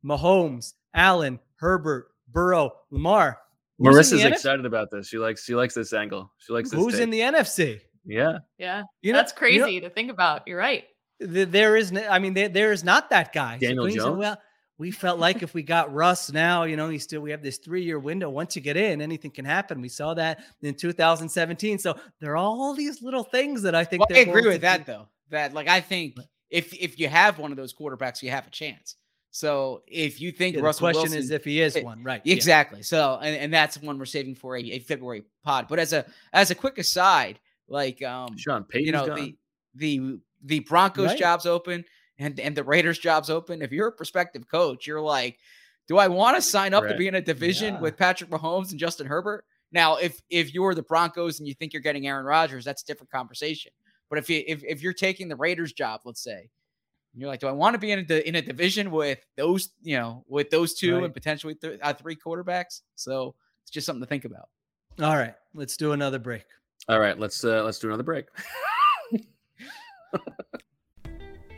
Mahomes, Allen, Herbert, Burrow, Lamar. Who's in Marissa's excited about this. She likes she likes this angle. She likes this. Who's in the NFC? Yeah. Yeah. You know- That's you know- crazy to think about. You're right. Th- there is I mean, there, there is not that guy. Daniel when you say, Jones? well, we felt like if we got Russ now, you know, he still we have this three year window. Once you get in, anything can happen. We saw that in 2017. So there are all these little things that I think. Well, I agree with that do. though. That like I think if if you have one of those quarterbacks, you have a chance. So if you think Yeah, the question Wilson, is if he is one, right? yeah. Exactly. So and, and that's one we're saving for a, a February pod. But as a as a quick aside, like um Sean Payton's you know gone. the the the Broncos Right. jobs open and and the Raiders jobs open. If you're a prospective coach, you're like, do I want to sign up to be in a division Yeah. with Patrick Mahomes and Justin Herbert? Now, if if you're the Broncos and you think you're getting Aaron Rodgers, that's a different conversation. But if you if, if you're taking the Raiders job, let's say, and you're like, do I want to be in a in a division with those you know with those two Right. and potentially th- uh, three quarterbacks? So it's just something to think about. All right, let's do another break. All right, let's uh, let's do another break.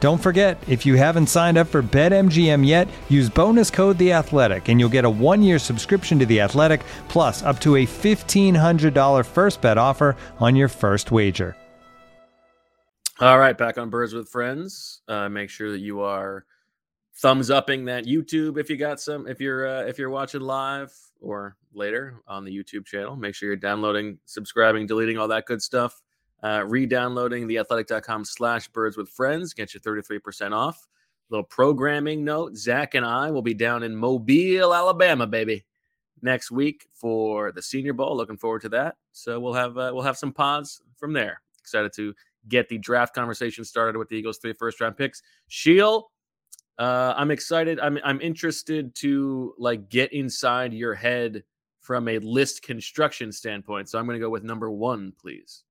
Don't forget, if you haven't signed up for BetMGM yet, use bonus code The Athletic, and you'll get a one-year subscription to The Athletic, plus up to a $1,500 first bet offer on your first wager. All right, back on Birds with Friends. Uh, make sure that you are thumbs upping that YouTube if you got some. If you're uh, if you're watching live or later on the YouTube channel, make sure you're downloading, subscribing, deleting all that good stuff. Uh, re-downloading theathletic.com slash birds with friends get you 33% off. Little programming note: Zach and I will be down in Mobile, Alabama, baby, next week for the Senior Bowl. Looking forward to that. So we'll have uh, we'll have some pods from there. Excited to get the draft conversation started with the Eagles' three first round picks. Sheil, uh, I'm excited. I'm I'm interested to like get inside your head from a list construction standpoint. So I'm going to go with number one, please.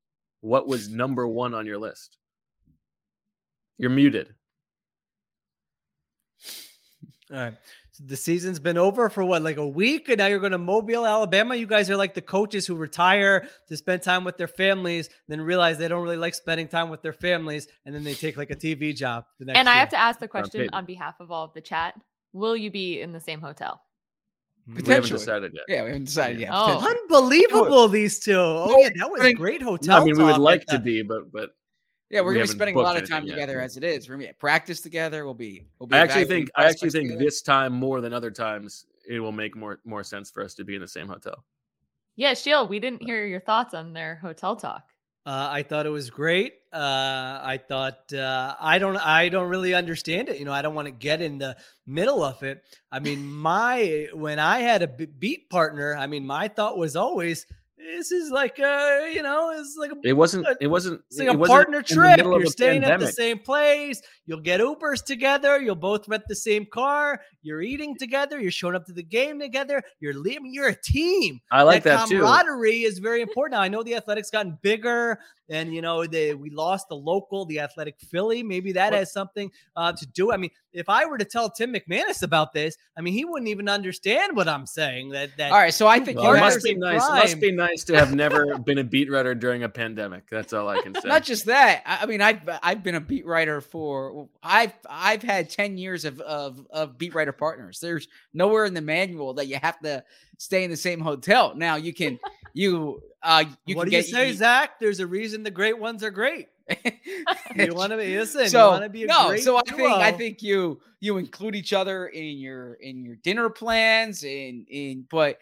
What was number one on your list? You're muted. All right. So the season's been over for what, like a week, and now you're going to Mobile, Alabama. You guys are like the coaches who retire to spend time with their families, then realize they don't really like spending time with their families, and then they take like a TV job. The next And I year. have to ask the question on behalf of all of the chat. Will you be in the same hotel? We haven't decided yet. Yeah, we haven't decided yet. Oh. Unbelievable, these two. Oh, yeah, that was a mean- great No, hotel. I mean, we would talk like at to be, but but Yeah, we're We gonna be spending a lot of anything time yet. together as it is. We're gonna be practice together. We'll be. We'll be I actually think I actually think together. this time more than other times it will make more more sense for us to be in the same hotel. Yeah, Sheil, we didn't hear your thoughts on their hotel talk. Uh, I thought it was great. Uh, I thought uh, I don't I don't really understand it. You know, I don't want to get in the middle of it. I mean, my when I had a beat partner, I mean, my thought was always this is like a you know, it's like a It wasn't. It wasn't. it's like it a partner trip. You're a staying at the same place. You'll get Ubers together. You'll both rent the same car. You're eating together. You're showing up to the game together. You're leaving. You're a team. I like that too. camaraderie is very important. Now I know the athletics gotten bigger, and you know they we lost the local, the athletic Philly. Maybe that What- has something uh, to do. I mean, if I were to tell Tim McManus about this, I mean he wouldn't even understand what I'm saying. That that All right, so I think Well, you it must be in nice. It must be nice to have never been a beat writer during a pandemic. That's all I can say. Not just that. I I mean, I've I've been a beat writer for I've I've had ten years of of of beat writer partners. There's nowhere in the manual that you have to stay in the same hotel. Now you can you uh you what can do you get say, Zach? There's a reason the great ones are great. You want to be listen. so you want to be a no, great so I think I think you you include each other in your in your dinner plans and in but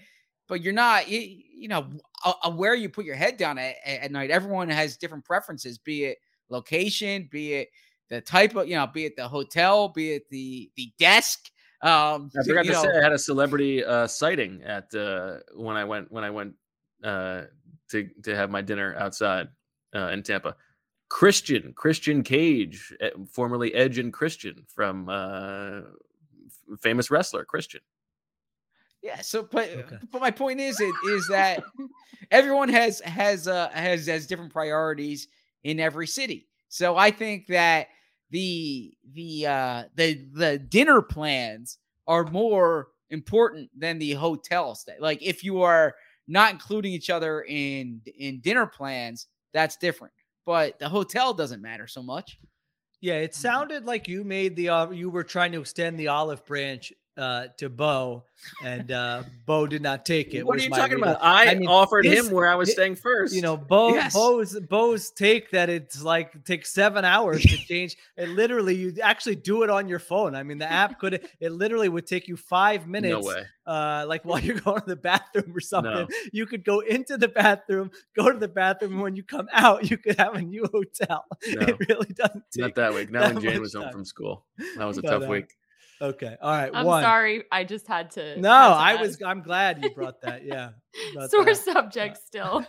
but you're not you, you know where you put your head down at, at night. Everyone has different preferences, be it location, be it the type of you know, be it the hotel, be it the the desk. Um, I forgot to know, say I had a celebrity uh, sighting at uh, when I went when I went uh, to to have my dinner outside uh, in Tampa. Christian Christian Cage, eh, formerly Edge and Christian from uh, famous wrestler Christian. Yeah. So, but Okay. but my point is, it is that everyone has has uh has has different priorities in every city. So I think that the the uh the the dinner plans are more important than the hotel stay. Like if you are not including each other in in dinner plans, that's different. but the hotel doesn't matter so much. Yeah, it Mm-hmm. sounded like you made the uh, you were trying to extend the olive branch uh, to Bo, and uh, Bo did not take it. What are you talking about? I offered his- him where I was hi- staying first. You know, Bo Yes. Bo's Bo's take that it's like takes seven hours to change. It literally you actually do it on your phone. I mean, the app could it literally would take you five minutes. way. Uh, like while you're going to the bathroom or something, No. you could go into the bathroom, go to the bathroom, and when you come out, you could have a new hotel. No. It really doesn't take Not that week. Not that when Jane was home from school. That was a But, tough uh, week. Okay. All right. I'm one. sorry. I just had to. No, had to I was. I'm glad you brought that. Yeah. But, sore uh, subject still.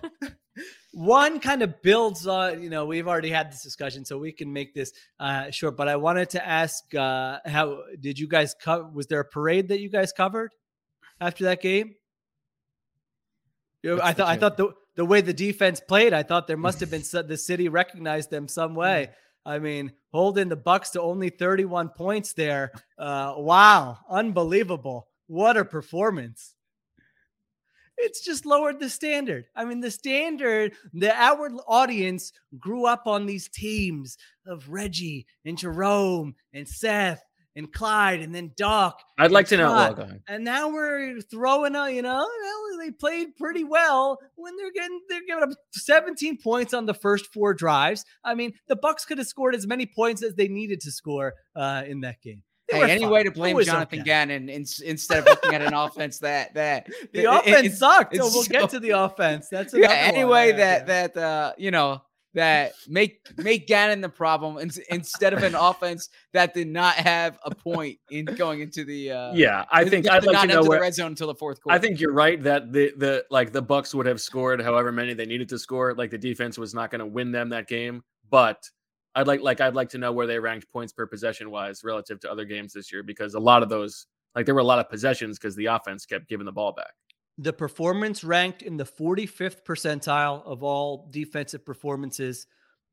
one kind of builds on. You know, we've already had this discussion, so we can make this uh, short. But I wanted to ask, uh, how did you guys cover? Was there a parade that you guys covered after that game? You What's I thought. I thought the the way the defense played, I thought there must have been the city recognized them some way. I mean, holding the Bucks to only 31 points there. Uh, wow, unbelievable! What a performance! It's just lowered the standard. I mean, the standard, the our audience grew up on these teams of Reggie and Jerome and Seth and Clyde and then Doc. I'd like to know. Todd. Well. And now we're throwing a, you know, well, they played pretty well when they're getting they're giving up 17 points on the first four drives. I mean, the Bucks could have scored as many points as they needed to score uh, in that game. They Hey, any fine. way to It blame Jonathan okay. Gannon in, instead of looking at an offense that that The it- offense it's- sucked. it's So we'll so- get to the offense. That's yeah. another one. Anyway, Yeah, that that uh you know that make make Gannon the problem in, instead of an offense that did not have a point in going into the uh Yeah, I think I'd like not to know where- the red zone until the fourth quarter. I think you're right that the the like the Bucks would have scored however many they needed to score. Like the defense was not going to win them that game, but I'd like like I'd like to know where they ranked points per possession wise relative to other games this year because a lot of those like there were a lot of possessions because the offense kept giving the ball back. The performance ranked in the 45th percentile of all defensive performances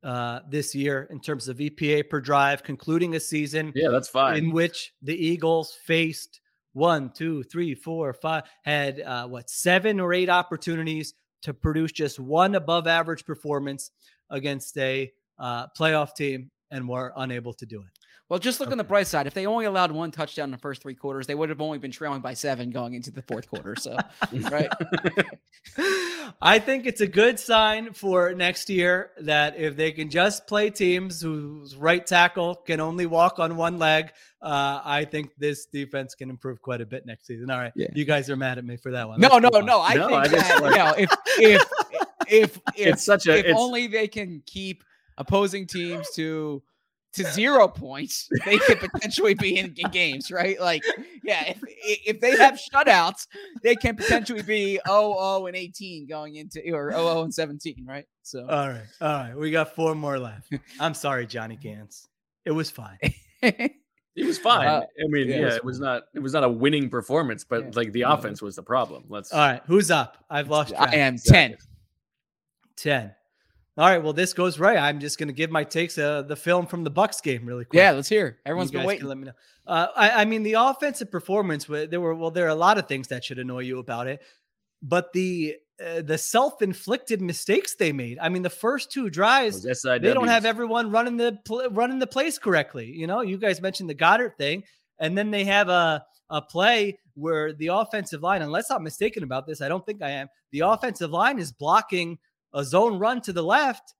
uh, this year in terms of EPA per drive, concluding a season. Yeah, that's fine. In which the Eagles faced one, two, three, four, five, had uh, what seven or eight opportunities to produce just one above average performance against a uh, playoff team and were unable to do it. Well, just look on the bright side. If they only allowed one touchdown in the first three quarters, they would have only been trailing by seven going into the fourth quarter. So, right? I think it's a good sign for next year that if they can just play teams whose right tackle can only walk on one leg, uh, I think this defense can improve quite a bit next season. All right, Yeah. you guys are mad at me for that one. No, Let's no, on. no. I No, think I just that, like- you know, if if if if It's such a- if it's- only they can keep opposing teams to to zero points, they could potentially be in, in games, right? Like, yeah, if if they have shutouts, they can potentially be 0 and 18 going into or 0 and 17, right? So All right, all right. We got four more left. I'm sorry, Johnny Gans. It was fine. It was fine. Uh, I mean, yeah, yeah, it was it was not it was not a winning performance, but Yeah. like the No. offense was the problem. Let's All right, who's up? I've lost track. I am 10. 10. All right, well, this goes right. I'm just going to give my takes uh, the film from the Bucks game really quick. Yeah, let's hear. You Everyone's been waiting. Let me know. Uh, I, I mean, the offensive performance. wa- There were well, there are a lot of things that should annoy you about it, but the uh, the self inflicted mistakes they made. I mean, the first two drives, Those they don't have everyone running the pl- running the plays correctly. You know, you guys mentioned the Goedert thing, and then they have a a play where the offensive line, unless I'm mistaken about this, I don't think I am. The offensive line is blocking a zone run to the left,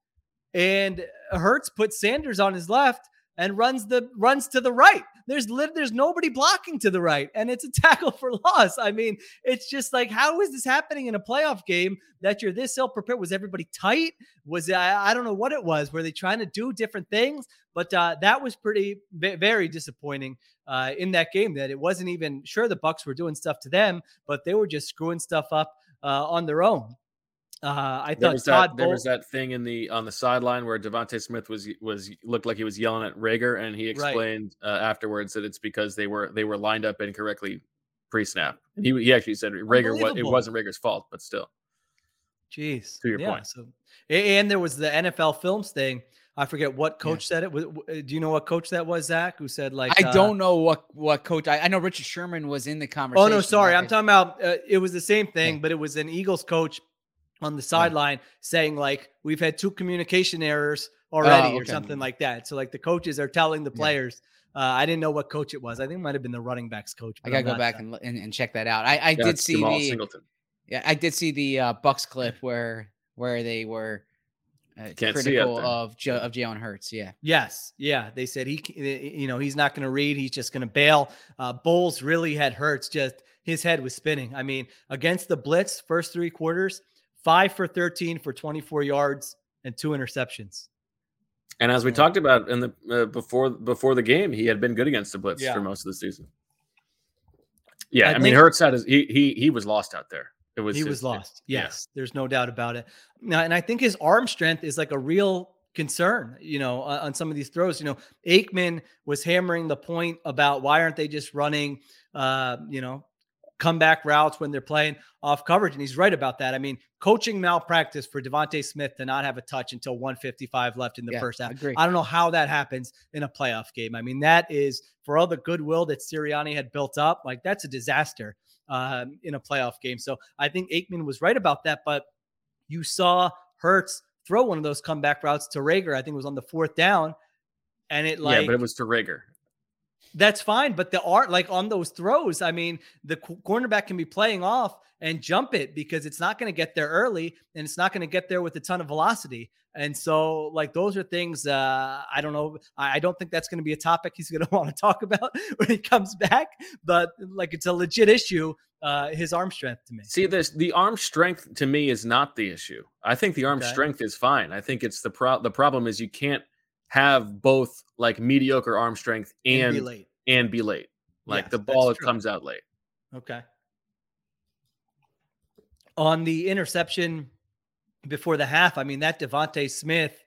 and Hurts puts Sanders on his left and runs the runs to the right. There's there's nobody blocking to the right, and it's a tackle for loss. I mean, it's just like, how is this happening in a playoff game that you're this ill prepared? Was everybody tight? Was I, I don't know what it was. Were they trying to do different things? But uh, that was pretty very disappointing uh, in that game. That it wasn't even sure the Bucks were doing stuff to them, but they were just screwing stuff up uh, on their own. Uh, I There thought was Todd that there was that thing in the on the sideline where DeVonta Smith was was looked like he was yelling at Reagor, and he Right. explained uh, afterwards that it's because they were they were lined up incorrectly pre-snap. And he he actually said Reagor was it wasn't Reagor's fault, but still. Jeez. To your yeah, point. So, and there was the NFL films thing. I forget what coach said it. W- w- Do you know what coach that was, Zach? Who said like? I uh, don't know what what coach. I, I know Richard Sherman was in the conversation. Oh no, sorry. I'm talking about. Uh, it was the same thing, but it was an Eagles coach on the sideline saying like we've had two communication errors already or okay. something like that. So like the coaches are telling the players. Uh, I didn't know what coach it was. I think it might have been the running backs coach. I gotta I'm go back and, and and check that out. I, I did see Jemal the Singleton. yeah I did see the uh, Bucks clip where where they were uh, Can't see out critical of jo- of Jalen Hurts. Yeah, Yes, yeah. They said he, you know, he's not going to read. He's just going to bail. Uh, Bowles really had hurts. Just his head was spinning. I mean, against the blitz, first three quarters, five for thirteen for twenty four yards and two interceptions. And as we talked about in the uh, before before the game, he had been good against the blitz Yeah. for most of the season. Yeah, I I, mean, Hurts had his he he he was lost out there. It was he his- was lost. yeah. Yes, there's no doubt about it. Now, and I think his arm strength is like a real concern. You know, on, on some of these throws. You know, Aikman was hammering the point about why aren't they just running, uh, you know, comeback routes when they're playing off coverage, and he's right about that. I mean, coaching malpractice for DeVonta Smith to not have a touch until 155 left in the Yeah, first half. I don't know how that happens in a playoff game. I mean, that is for all the goodwill that Sirianni had built up. Like that's a disaster um, in a playoff game. So I think Aikman was right about that. But you saw Hurts throw one of those comeback routes to Reagor. I think it was on the fourth down, and it like yeah, but it was to Reagor. That's fine. But the art, like on those throws, I mean, the cornerback can be playing off and jump it because it's not going to get there early and it's not going to get there with a ton of velocity. And so, like, those are things uh, I don't know. I, I don't think that's going to be a topic he's going to want to talk about when he comes back. But like, it's a legit issue. Uh, his arm strength to me. See this the arm strength to me is not the issue. I think the arm Okay. strength is fine. I think it's the pro the problem is you can't have both like mediocre arm strength And and be late. and be late. Like Yes, the ball comes out late. Okay. On the interception before the half, I mean that DeVonta Smith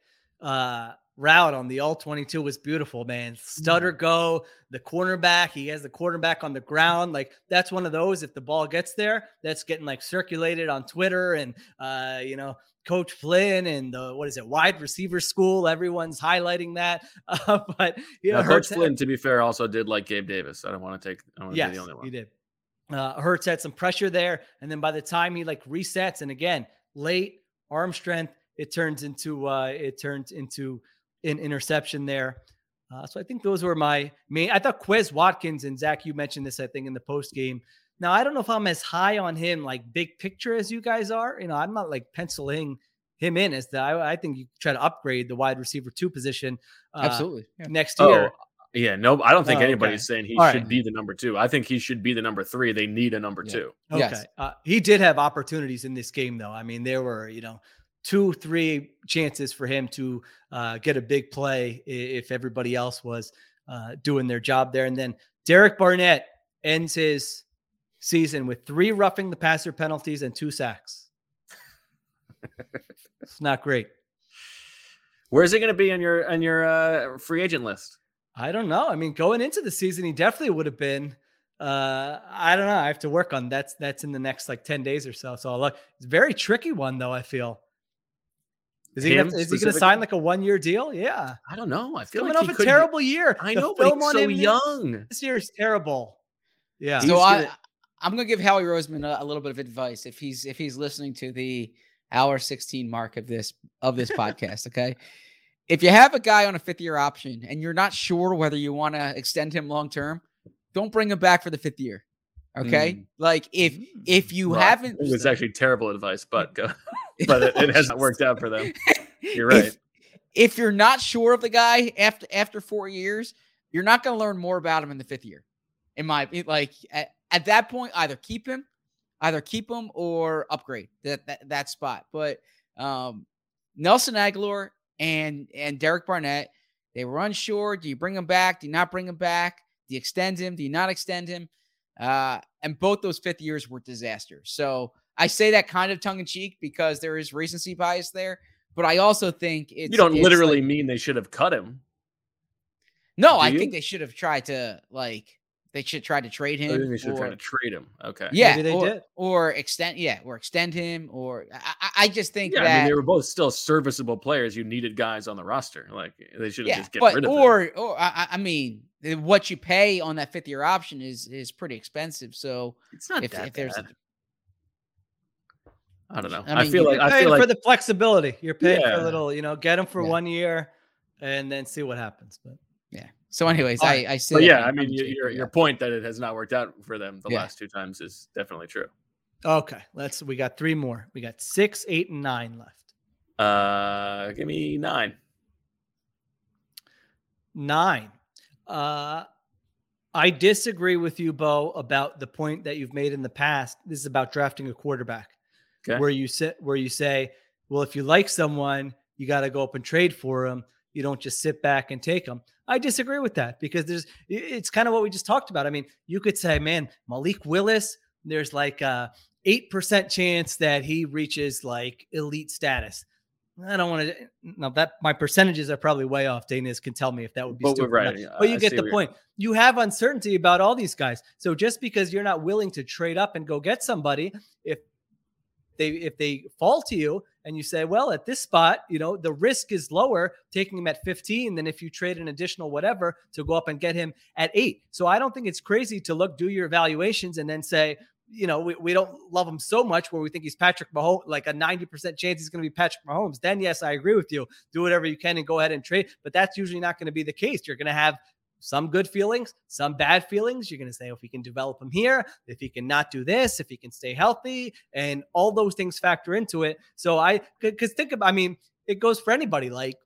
uh, route on the all 22 was beautiful, man. Stutter go, the cornerback, he has the quarterback on the ground. Like that's one of those. If the ball gets there, that's getting like circulated on Twitter and uh, you know, Coach Flynn and the what is it, wide receiver school. Everyone's highlighting that. Uh, but you know, Now, Coach Hurts- Flynn, to be fair, also did like Gabe Davis. I don't want to take I don't want to Yes, be the only one. he did. Uh, Hurts had some pressure there, and then by the time he like resets, and again late arm strength, it turns into uh, it turns into an interception there. Uh, so I think those were my main. I thought Quez Watkins and Zach, you mentioned this, I think, in the post game. Now I don't know if I'm as high on him like big picture as you guys are. You know, I'm not like penciling him in as the. I, I think you try to upgrade the wide receiver two position. Uh, Absolutely. Yeah. Next Oh, year. yeah, no, I don't think Oh, anybody's okay. saying he All should right. be the number two. I think he should be the number three. They need a number two. Okay. Yes. Uh, he did have opportunities in this game, though. I mean, there were, you know, two, three chances for him to uh, get a big play if everybody else was uh, doing their job there. And then Derek Barnett ends his season with three roughing the passer penalties and two sacks. it's not great. Where's he going to be on your on your uh, free agent list? I don't know. I mean, going into the season, he definitely would have been. Uh, I don't know. I have to work on that's that's in the next like ten days or so. So I'll look. It's a very tricky one though. I feel. Is he gonna, is he going to sign like a one year deal? Yeah. I don't know. I feel Coming like off he a could be- terrible year. I The know, but film he's on so him young. This year is terrible. Yeah. So I, I'm gonna give Howie Roseman a, a little bit of advice if he's if he's listening to the hour 16 mark of this of this podcast. Okay, if you have a guy on a fifth year option and you're not sure whether you want to extend him long term, don't bring him back for the fifth year. Okay, Mm. like if if you Well, haven't, It was actually terrible advice, but go, but it, it hasn't worked out for them. You're right. If, if you're not sure of the guy after after four years, you're not going to learn more about him in the fifth year. In my it- like at, at that point, either keep him, either keep him or upgrade that that, that spot. But um, Nelson Agholor and and Derek Barnett, they were unsure. Do you bring him back? Do you not bring him back? Do you extend him? Do you not extend him? Uh, and both those fifth years were disasters. So I say that kind of tongue in cheek because there is recency bias there. But I also think it's you don't it's literally like- mean they should have cut him. no, Do I you? think they should have tried to like they should try to trade oh, him. think they should have or- tried to trade him. Okay. Yeah, Maybe they or, did. or extend, yeah, or extend him, or I, I- I just think Yeah, that I mean they were both still serviceable players. You needed guys on the roster. Like they should have yeah, just get but rid of them. or or I, I- I mean, what you pay on that fifth year option is is pretty expensive. So It's not if, that if there's bad. I don't know. I I, feel you're like You're I paying feel for like the flexibility. You're paying for a little, you know, get them for Yeah. one year and then see what happens. But Yeah. So, anyways, All I. I see. yeah, I mean, your your, your point that it has not worked out for them the Yeah. last two times is definitely true. okay, let's. We got three more. We got six, eight, and nine left. Uh, give me nine. Nine. Uh, I disagree with you, Bo, about the point that you've made in the past. This is about drafting a quarterback, Okay. where you sit, where you say, "Well, if you like someone, you got to go up and trade for him. You don't just sit back and take them." I disagree with that because there's. It's kind of what we just talked about. I mean, you could say, "Man, Malik Willis." There's like a eight percent chance that he reaches like elite status. I don't want to. Now that my percentages are probably way off. Dana's can tell me if that would be But we're stupid. right, yeah, But you I get the point. You have uncertainty about all these guys. So just because you're not willing to trade up and go get somebody, if they if they fall to you and you say, well, at this spot, you know, the risk is lower taking him at 15 than if you trade an additional whatever to go up and get him at eight. So I don't think it's crazy to look, do your evaluations and then say, you know, we, we don't love him so much where we think he's Patrick Mahomes, like a 90% chance he's going to be Patrick Mahomes. Then, yes, I agree with you. Do whatever you can and go ahead and trade. But that's usually not going to be the case. You're going to have some good feelings, some bad feelings. You're going to say, if we can develop him here, if he can not do this, if he can stay healthy, and all those things factor into it. So I, because think about, I mean, it goes for anybody. Like,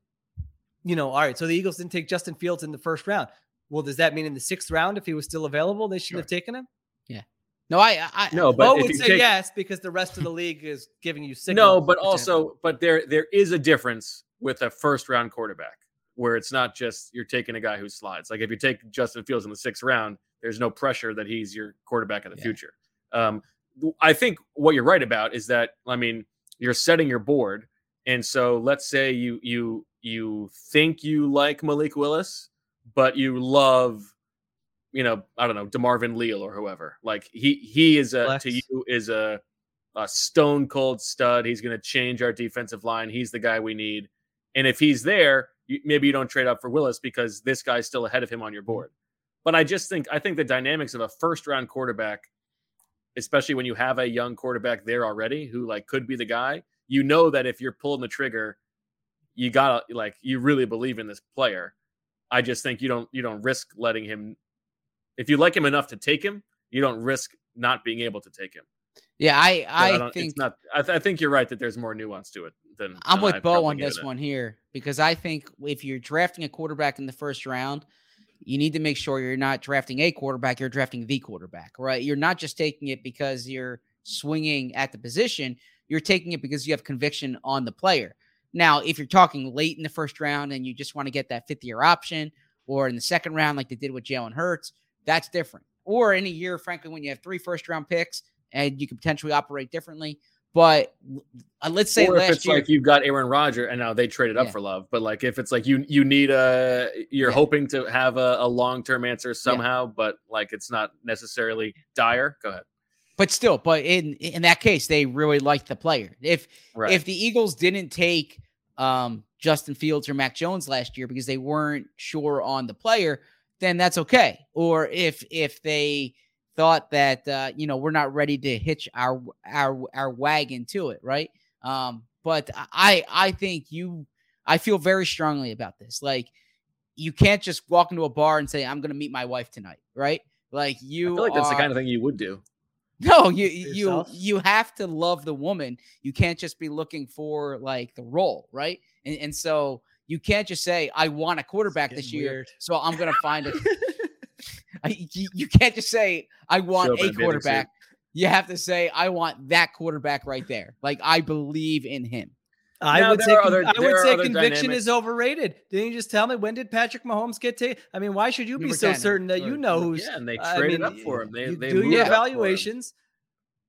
you know, all right, so the Eagles didn't take Justin Fields in the first round. Well, does that mean in the sixth round, if he was still available, they shouldn't have taken him? Yeah. No, I, I No, but Bo would say take- yes because the rest of the league is giving you No, but also, but there there is a difference with a first round quarterback where it's not just you're taking a guy who slides. Like if you take Justin Fields in the sixth round, there's no pressure that he's your quarterback of the future. Um, I think what you're right about is that I mean you're setting your board, and so let's say you you you think you like Malik Willis, but you love you know, I don't know, DeMarvin Leal or whoever. Like he he is a Flex. to you is a a stone cold stud. He's going to change our defensive line. He's the guy we need. And if he's there, you, maybe you don't trade up for Willis because this guy's still ahead of him on your mm-hmm. board. But I just think I think the dynamics of a first round quarterback, especially when you have a young quarterback there already who like could be the guy, you know that if you're pulling the trigger, you gotta like you really believe in this player. I just think you don't you don't risk letting him if you like him enough to take him, you don't risk not being able to take him. Yeah, I But I, think it's not. I, th- I think you're right that there's more nuance to it I'm with I've Bo on this one here because I think if you're drafting a quarterback in the first round, you need to make sure you're not drafting a quarterback, you're drafting the quarterback, right? You're not just taking it because you're swinging at the position, you're taking it because you have conviction on the player. Now, if you're talking late in the first round and you just want to get that fifth year option, or in the second round, like they did with Jalen Hurts, that's different. Or in a year, frankly, when you have three first round picks and you can potentially operate differently. But uh, let's say or if last it's year, like you've got Aaron Rodgers and now they traded up Yeah. for Love, but like if it's like you you need a you're Yeah. hoping to have a, a long term answer somehow, but like it's not necessarily dire. Go ahead. but still, but in in that case, they really liked the player. If Right. if the Eagles didn't take um, Justin Fields or Mac Jones last year because they weren't sure on the player, then that's okay. Or if if they thought that uh, you know we're not ready to hitch our our our wagon to it, right? Um, but I I think you I feel very strongly about this. Like you can't just walk into a bar and say I'm going to meet my wife tonight, right? Like I you feel like that's the kind of thing you would do. no, you you yourself? you have to love the woman. You can't just be looking for like the role, right? And and so you can't just say I want a quarterback this year, weird. so I'm gonna find a. I- you, you can't just say I want up a a bathing suit. quarterback. You have to say I want that quarterback right there. Like I believe in him. I Now, would there say other- I would say conviction dynamics. is overrated. Didn't you just tell me when did Patrick Mahomes get taken? I mean, why should you be so 10. certain that you know or- who's? yeah, and they I traded mean, up for him. They- you they do your up evaluations.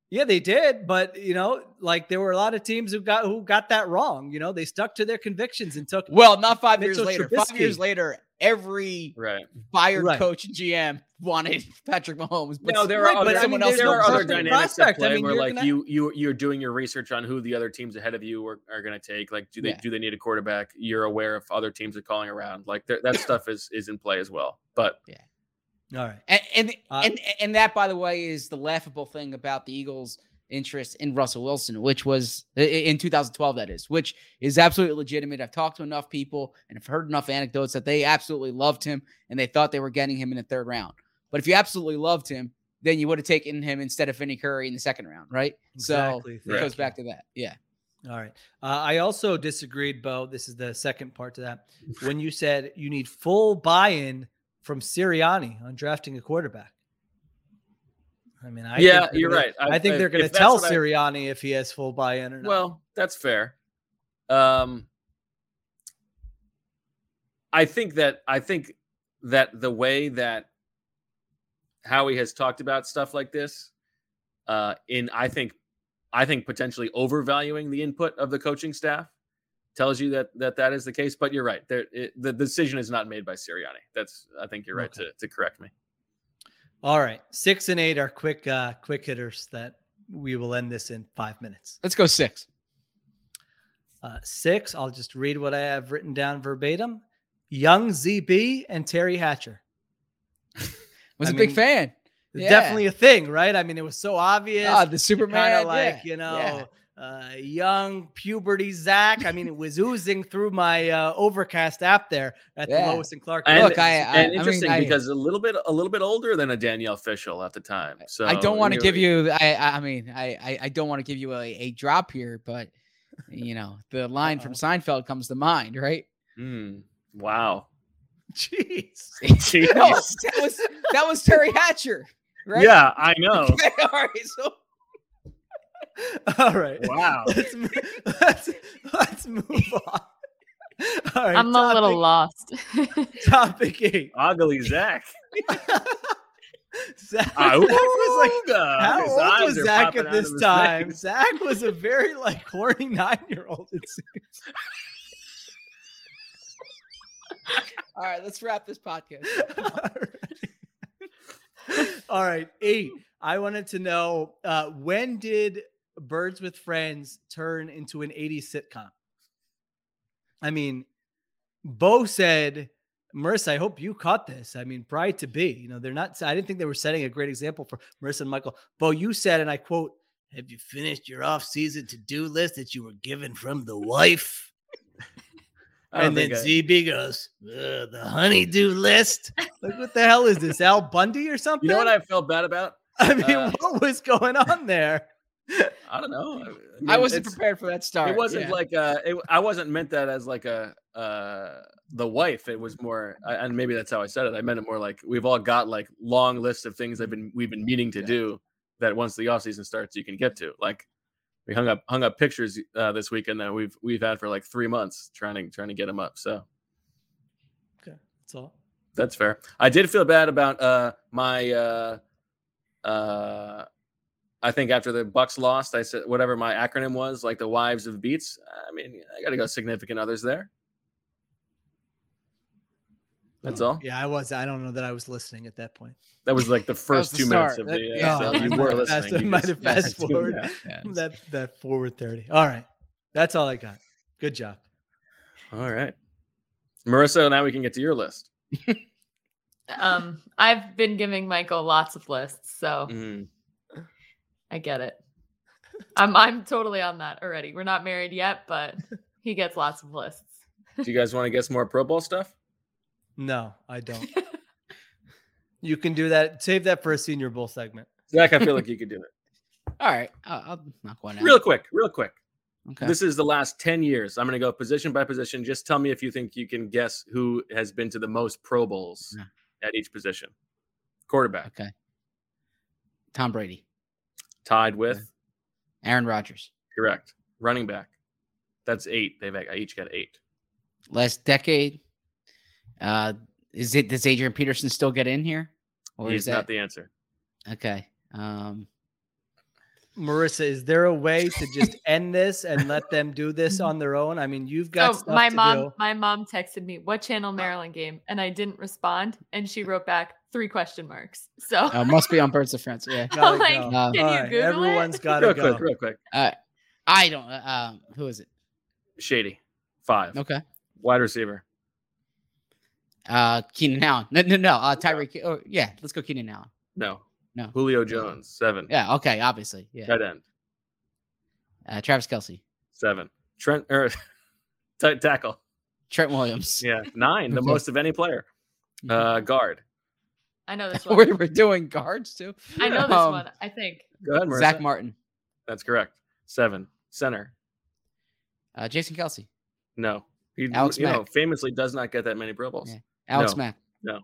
Yeah, they did, but you know, like there were a lot of teams who got who got that wrong. You know, they stuck to their convictions and took. Well, not five years Mitchell later. Five years later, every Right. fired Right. coach and GM wanted Patrick Mahomes. But No, there are but other, I someone mean, else there are other dynamics at prospect. I mean, where like gonna- you you you're doing your research on who the other teams ahead of you are, are going to take. Like, do they Yeah. do they need a quarterback? You're aware if other teams are calling around. Like that stuff is is in play as well. But yeah, All right. And and, Uh, and and that, by the way, is the laughable thing about the Eagles interest in Russell Wilson, which was in 2012, that is, which is absolutely legitimate. I've talked to enough people and I've heard enough anecdotes that they absolutely loved him and they thought they were getting him in the third round. But if you absolutely loved him, then you would have taken him instead of Vinny Curry in the second round, right? Exactly. So it goes back to that. Yeah. All right. Uh, I also disagreed, Bo. This is the second part to that. When you said you need full buy-in from Sirianni on drafting a quarterback. I mean, I Yeah, you're right. I, I- think I- they're going to tell Sirianni if he has full buy-in or not. Well, that's fair. Um, I think that I think that the way that Howie has talked about stuff like this, uh, in I think I think potentially overvaluing the input of the coaching staff tells you that that that is the case. But you're right. There, it, the decision is not made by Sirianni. That's I think you're right to to correct me. All right, six and eight are quick, uh, quick hitters that we will end this in five minutes. Let's go six. Uh, six. I'll just read what I have written down verbatim. Young ZB and Teri Hatcher. Was I a big fan. Yeah. Definitely a thing, right? I mean, it was so obvious. Ah, the Superman, kind of like yeah, you know, yeah. Uh, young puberty Zach. I mean, it was oozing through my uh, Overcast app there at Yeah. the Lois and Clark. And, Look, I, I, and interesting because a little bit a little bit older than a Danielle Fishel at the time. So I don't want to give you. I. I I mean, I. I, I don't want to give you a, a drop here, but you know, the line from Seinfeld comes to mind, right? Hmm. wow. Jeez. Jeez. No, that was that was Teri Hatcher, right? Yeah, I know. Okay, all right, so All right. Wow. Let's move, let's, let's move on. All right. I'm a little lost. Topic eight. Ugly Zach. Zach, Zach was like, ooga. how His old was Zach at this time? face. Zach was a very like horny nine year old. It seems. all right, let's wrap this podcast. All right, eight. I wanted to know uh, when did Birds with Friends turn into an 80s sitcom? I mean, Bo said, Marissa, I hope you caught this. I mean, Bride to Be, you know, they're not, I didn't think they were setting a great example for Marissa and Michael. Bo, you said, and I quote, Have you finished your off season to do list that you were given from the wife? And then I- ZB goes, "Ugh, the honeydew list. Like, what the hell is this? Al Bundy or something? You know what I felt bad about? I mean, Uh, what was going on there? I don't know. I mean, wasn't prepared for that start. It wasn't yeah. like uh I wasn't meant that as like a uh the wife. It was more, I- and maybe that's how I said it. I meant it more like we've all got like long lists of things I've been we've been meaning to do that once the off season starts you can get to. Like we hung up hung up pictures uh, this weekend that we've we've had for like three months trying to trying to get them up. So Okay, that's all. that's fair. I did feel bad about uh my uh uh I think after the Bucks lost, I said whatever my acronym was, like the wives of beats. I mean, I got to go significant others there. That's all. Yeah, I was. I don't know that I was listening at that point. That was like the first the two minutes of That- the. Uh, yeah, so you were listening. Fast, you might have fast yeah, forward yeah, yeah. that that forward thirty. All right, that's all I got. Good job. All right, Marissa. Now we can get to your list. um, I've been giving Michael lots of lists, so Mhm. I get it. I'm I'm totally on that already. We're not married yet, but he gets lots of lists. Do you guys want to get some more Pro Bowl stuff? No, I don't. you can do that. Save that for a Senior Bowl segment. Zach, I feel like you could do it. All right, I'll, I'll knock one out. Real quick, real quick. Okay. This is the last 10 years. I'm going to go position by position. Just tell me if you think you can guess who has been to the most Pro Bowls Yeah. at each position. Quarterback, Okay. Tom Brady, tied with, Aaron Rodgers. correct. Running back, that's eight. They've I each got eight. Last decade. Uh, is it does Adrian Peterson still get in here, or He's is that not the answer. okay? Um, Marissa, is there a way to just end this and let them do this on their own? I mean, you've got So stuff my to mom, do. my mom texted me, "What channel Maryland game?" and I didn't respond, and she wrote back three question marks. So uh, must be on Birds of France. Yeah. Gotta I'm like, go. can Uh, you All right, Google everyone's it? got to Real go. quick, real quick. Uh, I don't. Uh, um, who is it? Shady, five. Okay. Wide receiver, Uh, Keenan Allen. No, no, no. Uh, Tyreek. Oh, yeah. Let's go Keenan Allen. no. No. Julio Jones, seven. Yeah. Okay. Obviously. Yeah. Tight end, Uh, Travis Kelce. Seven. Trent or tight tackle. Trent Williams. Yeah, nine, the most of any player. Uh, guard. I know this one. we're, we're doing guards too. I know this Um, one. I think. Go ahead, Marissa. Zack Martin. That's correct. Seven. Center. Uh, Jason Kelce. No. He, Alex you know, Mack. famously does not get that many Pro Bowls. Yeah. Alex No. Mack. No.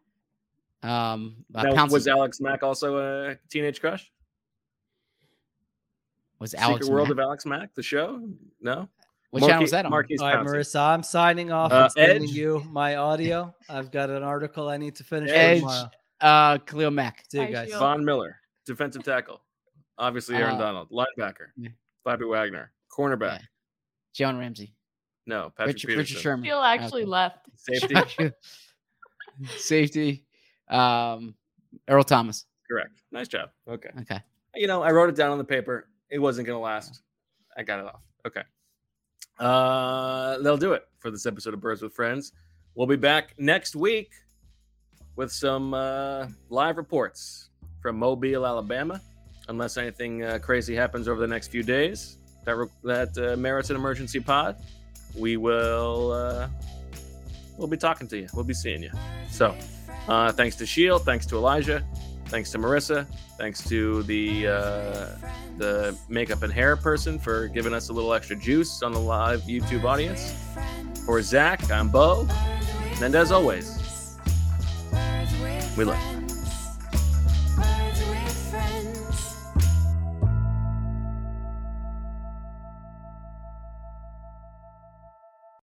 Um, uh, Now, Pouncey. was Alex Mack also a teenage crush? Was Alex World Mack? of Alex Mack, the show? No. What channel was that on? Maurkice All right, Pouncey. Marissa, I'm signing off Uh, and sending Edge. you my audio. I've got an article I need to finish Edge. tomorrow. Uh, Khalil Mack. See you guys. Von Miller, defensive tackle. Obviously, Aaron Uh, Donald, linebacker. yeah. Bobby Wagner, cornerback. Yeah. John Ramsey. No, Patrick Richard, Peterson. Richard Sherman. Phil actually Okay. left. Safety. Safety. Um, Earl Thomas. Correct. Nice job. Okay. Okay. You know, I wrote it down on the paper. It wasn't going to last. I got it off. Okay. Uh, they'll do it for this episode of Birds with Friends. We'll be back next week with some uh, live reports from Mobile, Alabama. Unless anything uh, crazy happens over the next few days that re- that uh, merits an emergency pod, we will uh, we'll be talking to you. We'll be seeing you. So, uh, thanks to Sheil, thanks to Elijah, thanks to Marissa, thanks to the uh, the makeup and hair person for giving us a little extra juice on the live YouTube audience. For Zach, I'm Bo, and as always, we love you.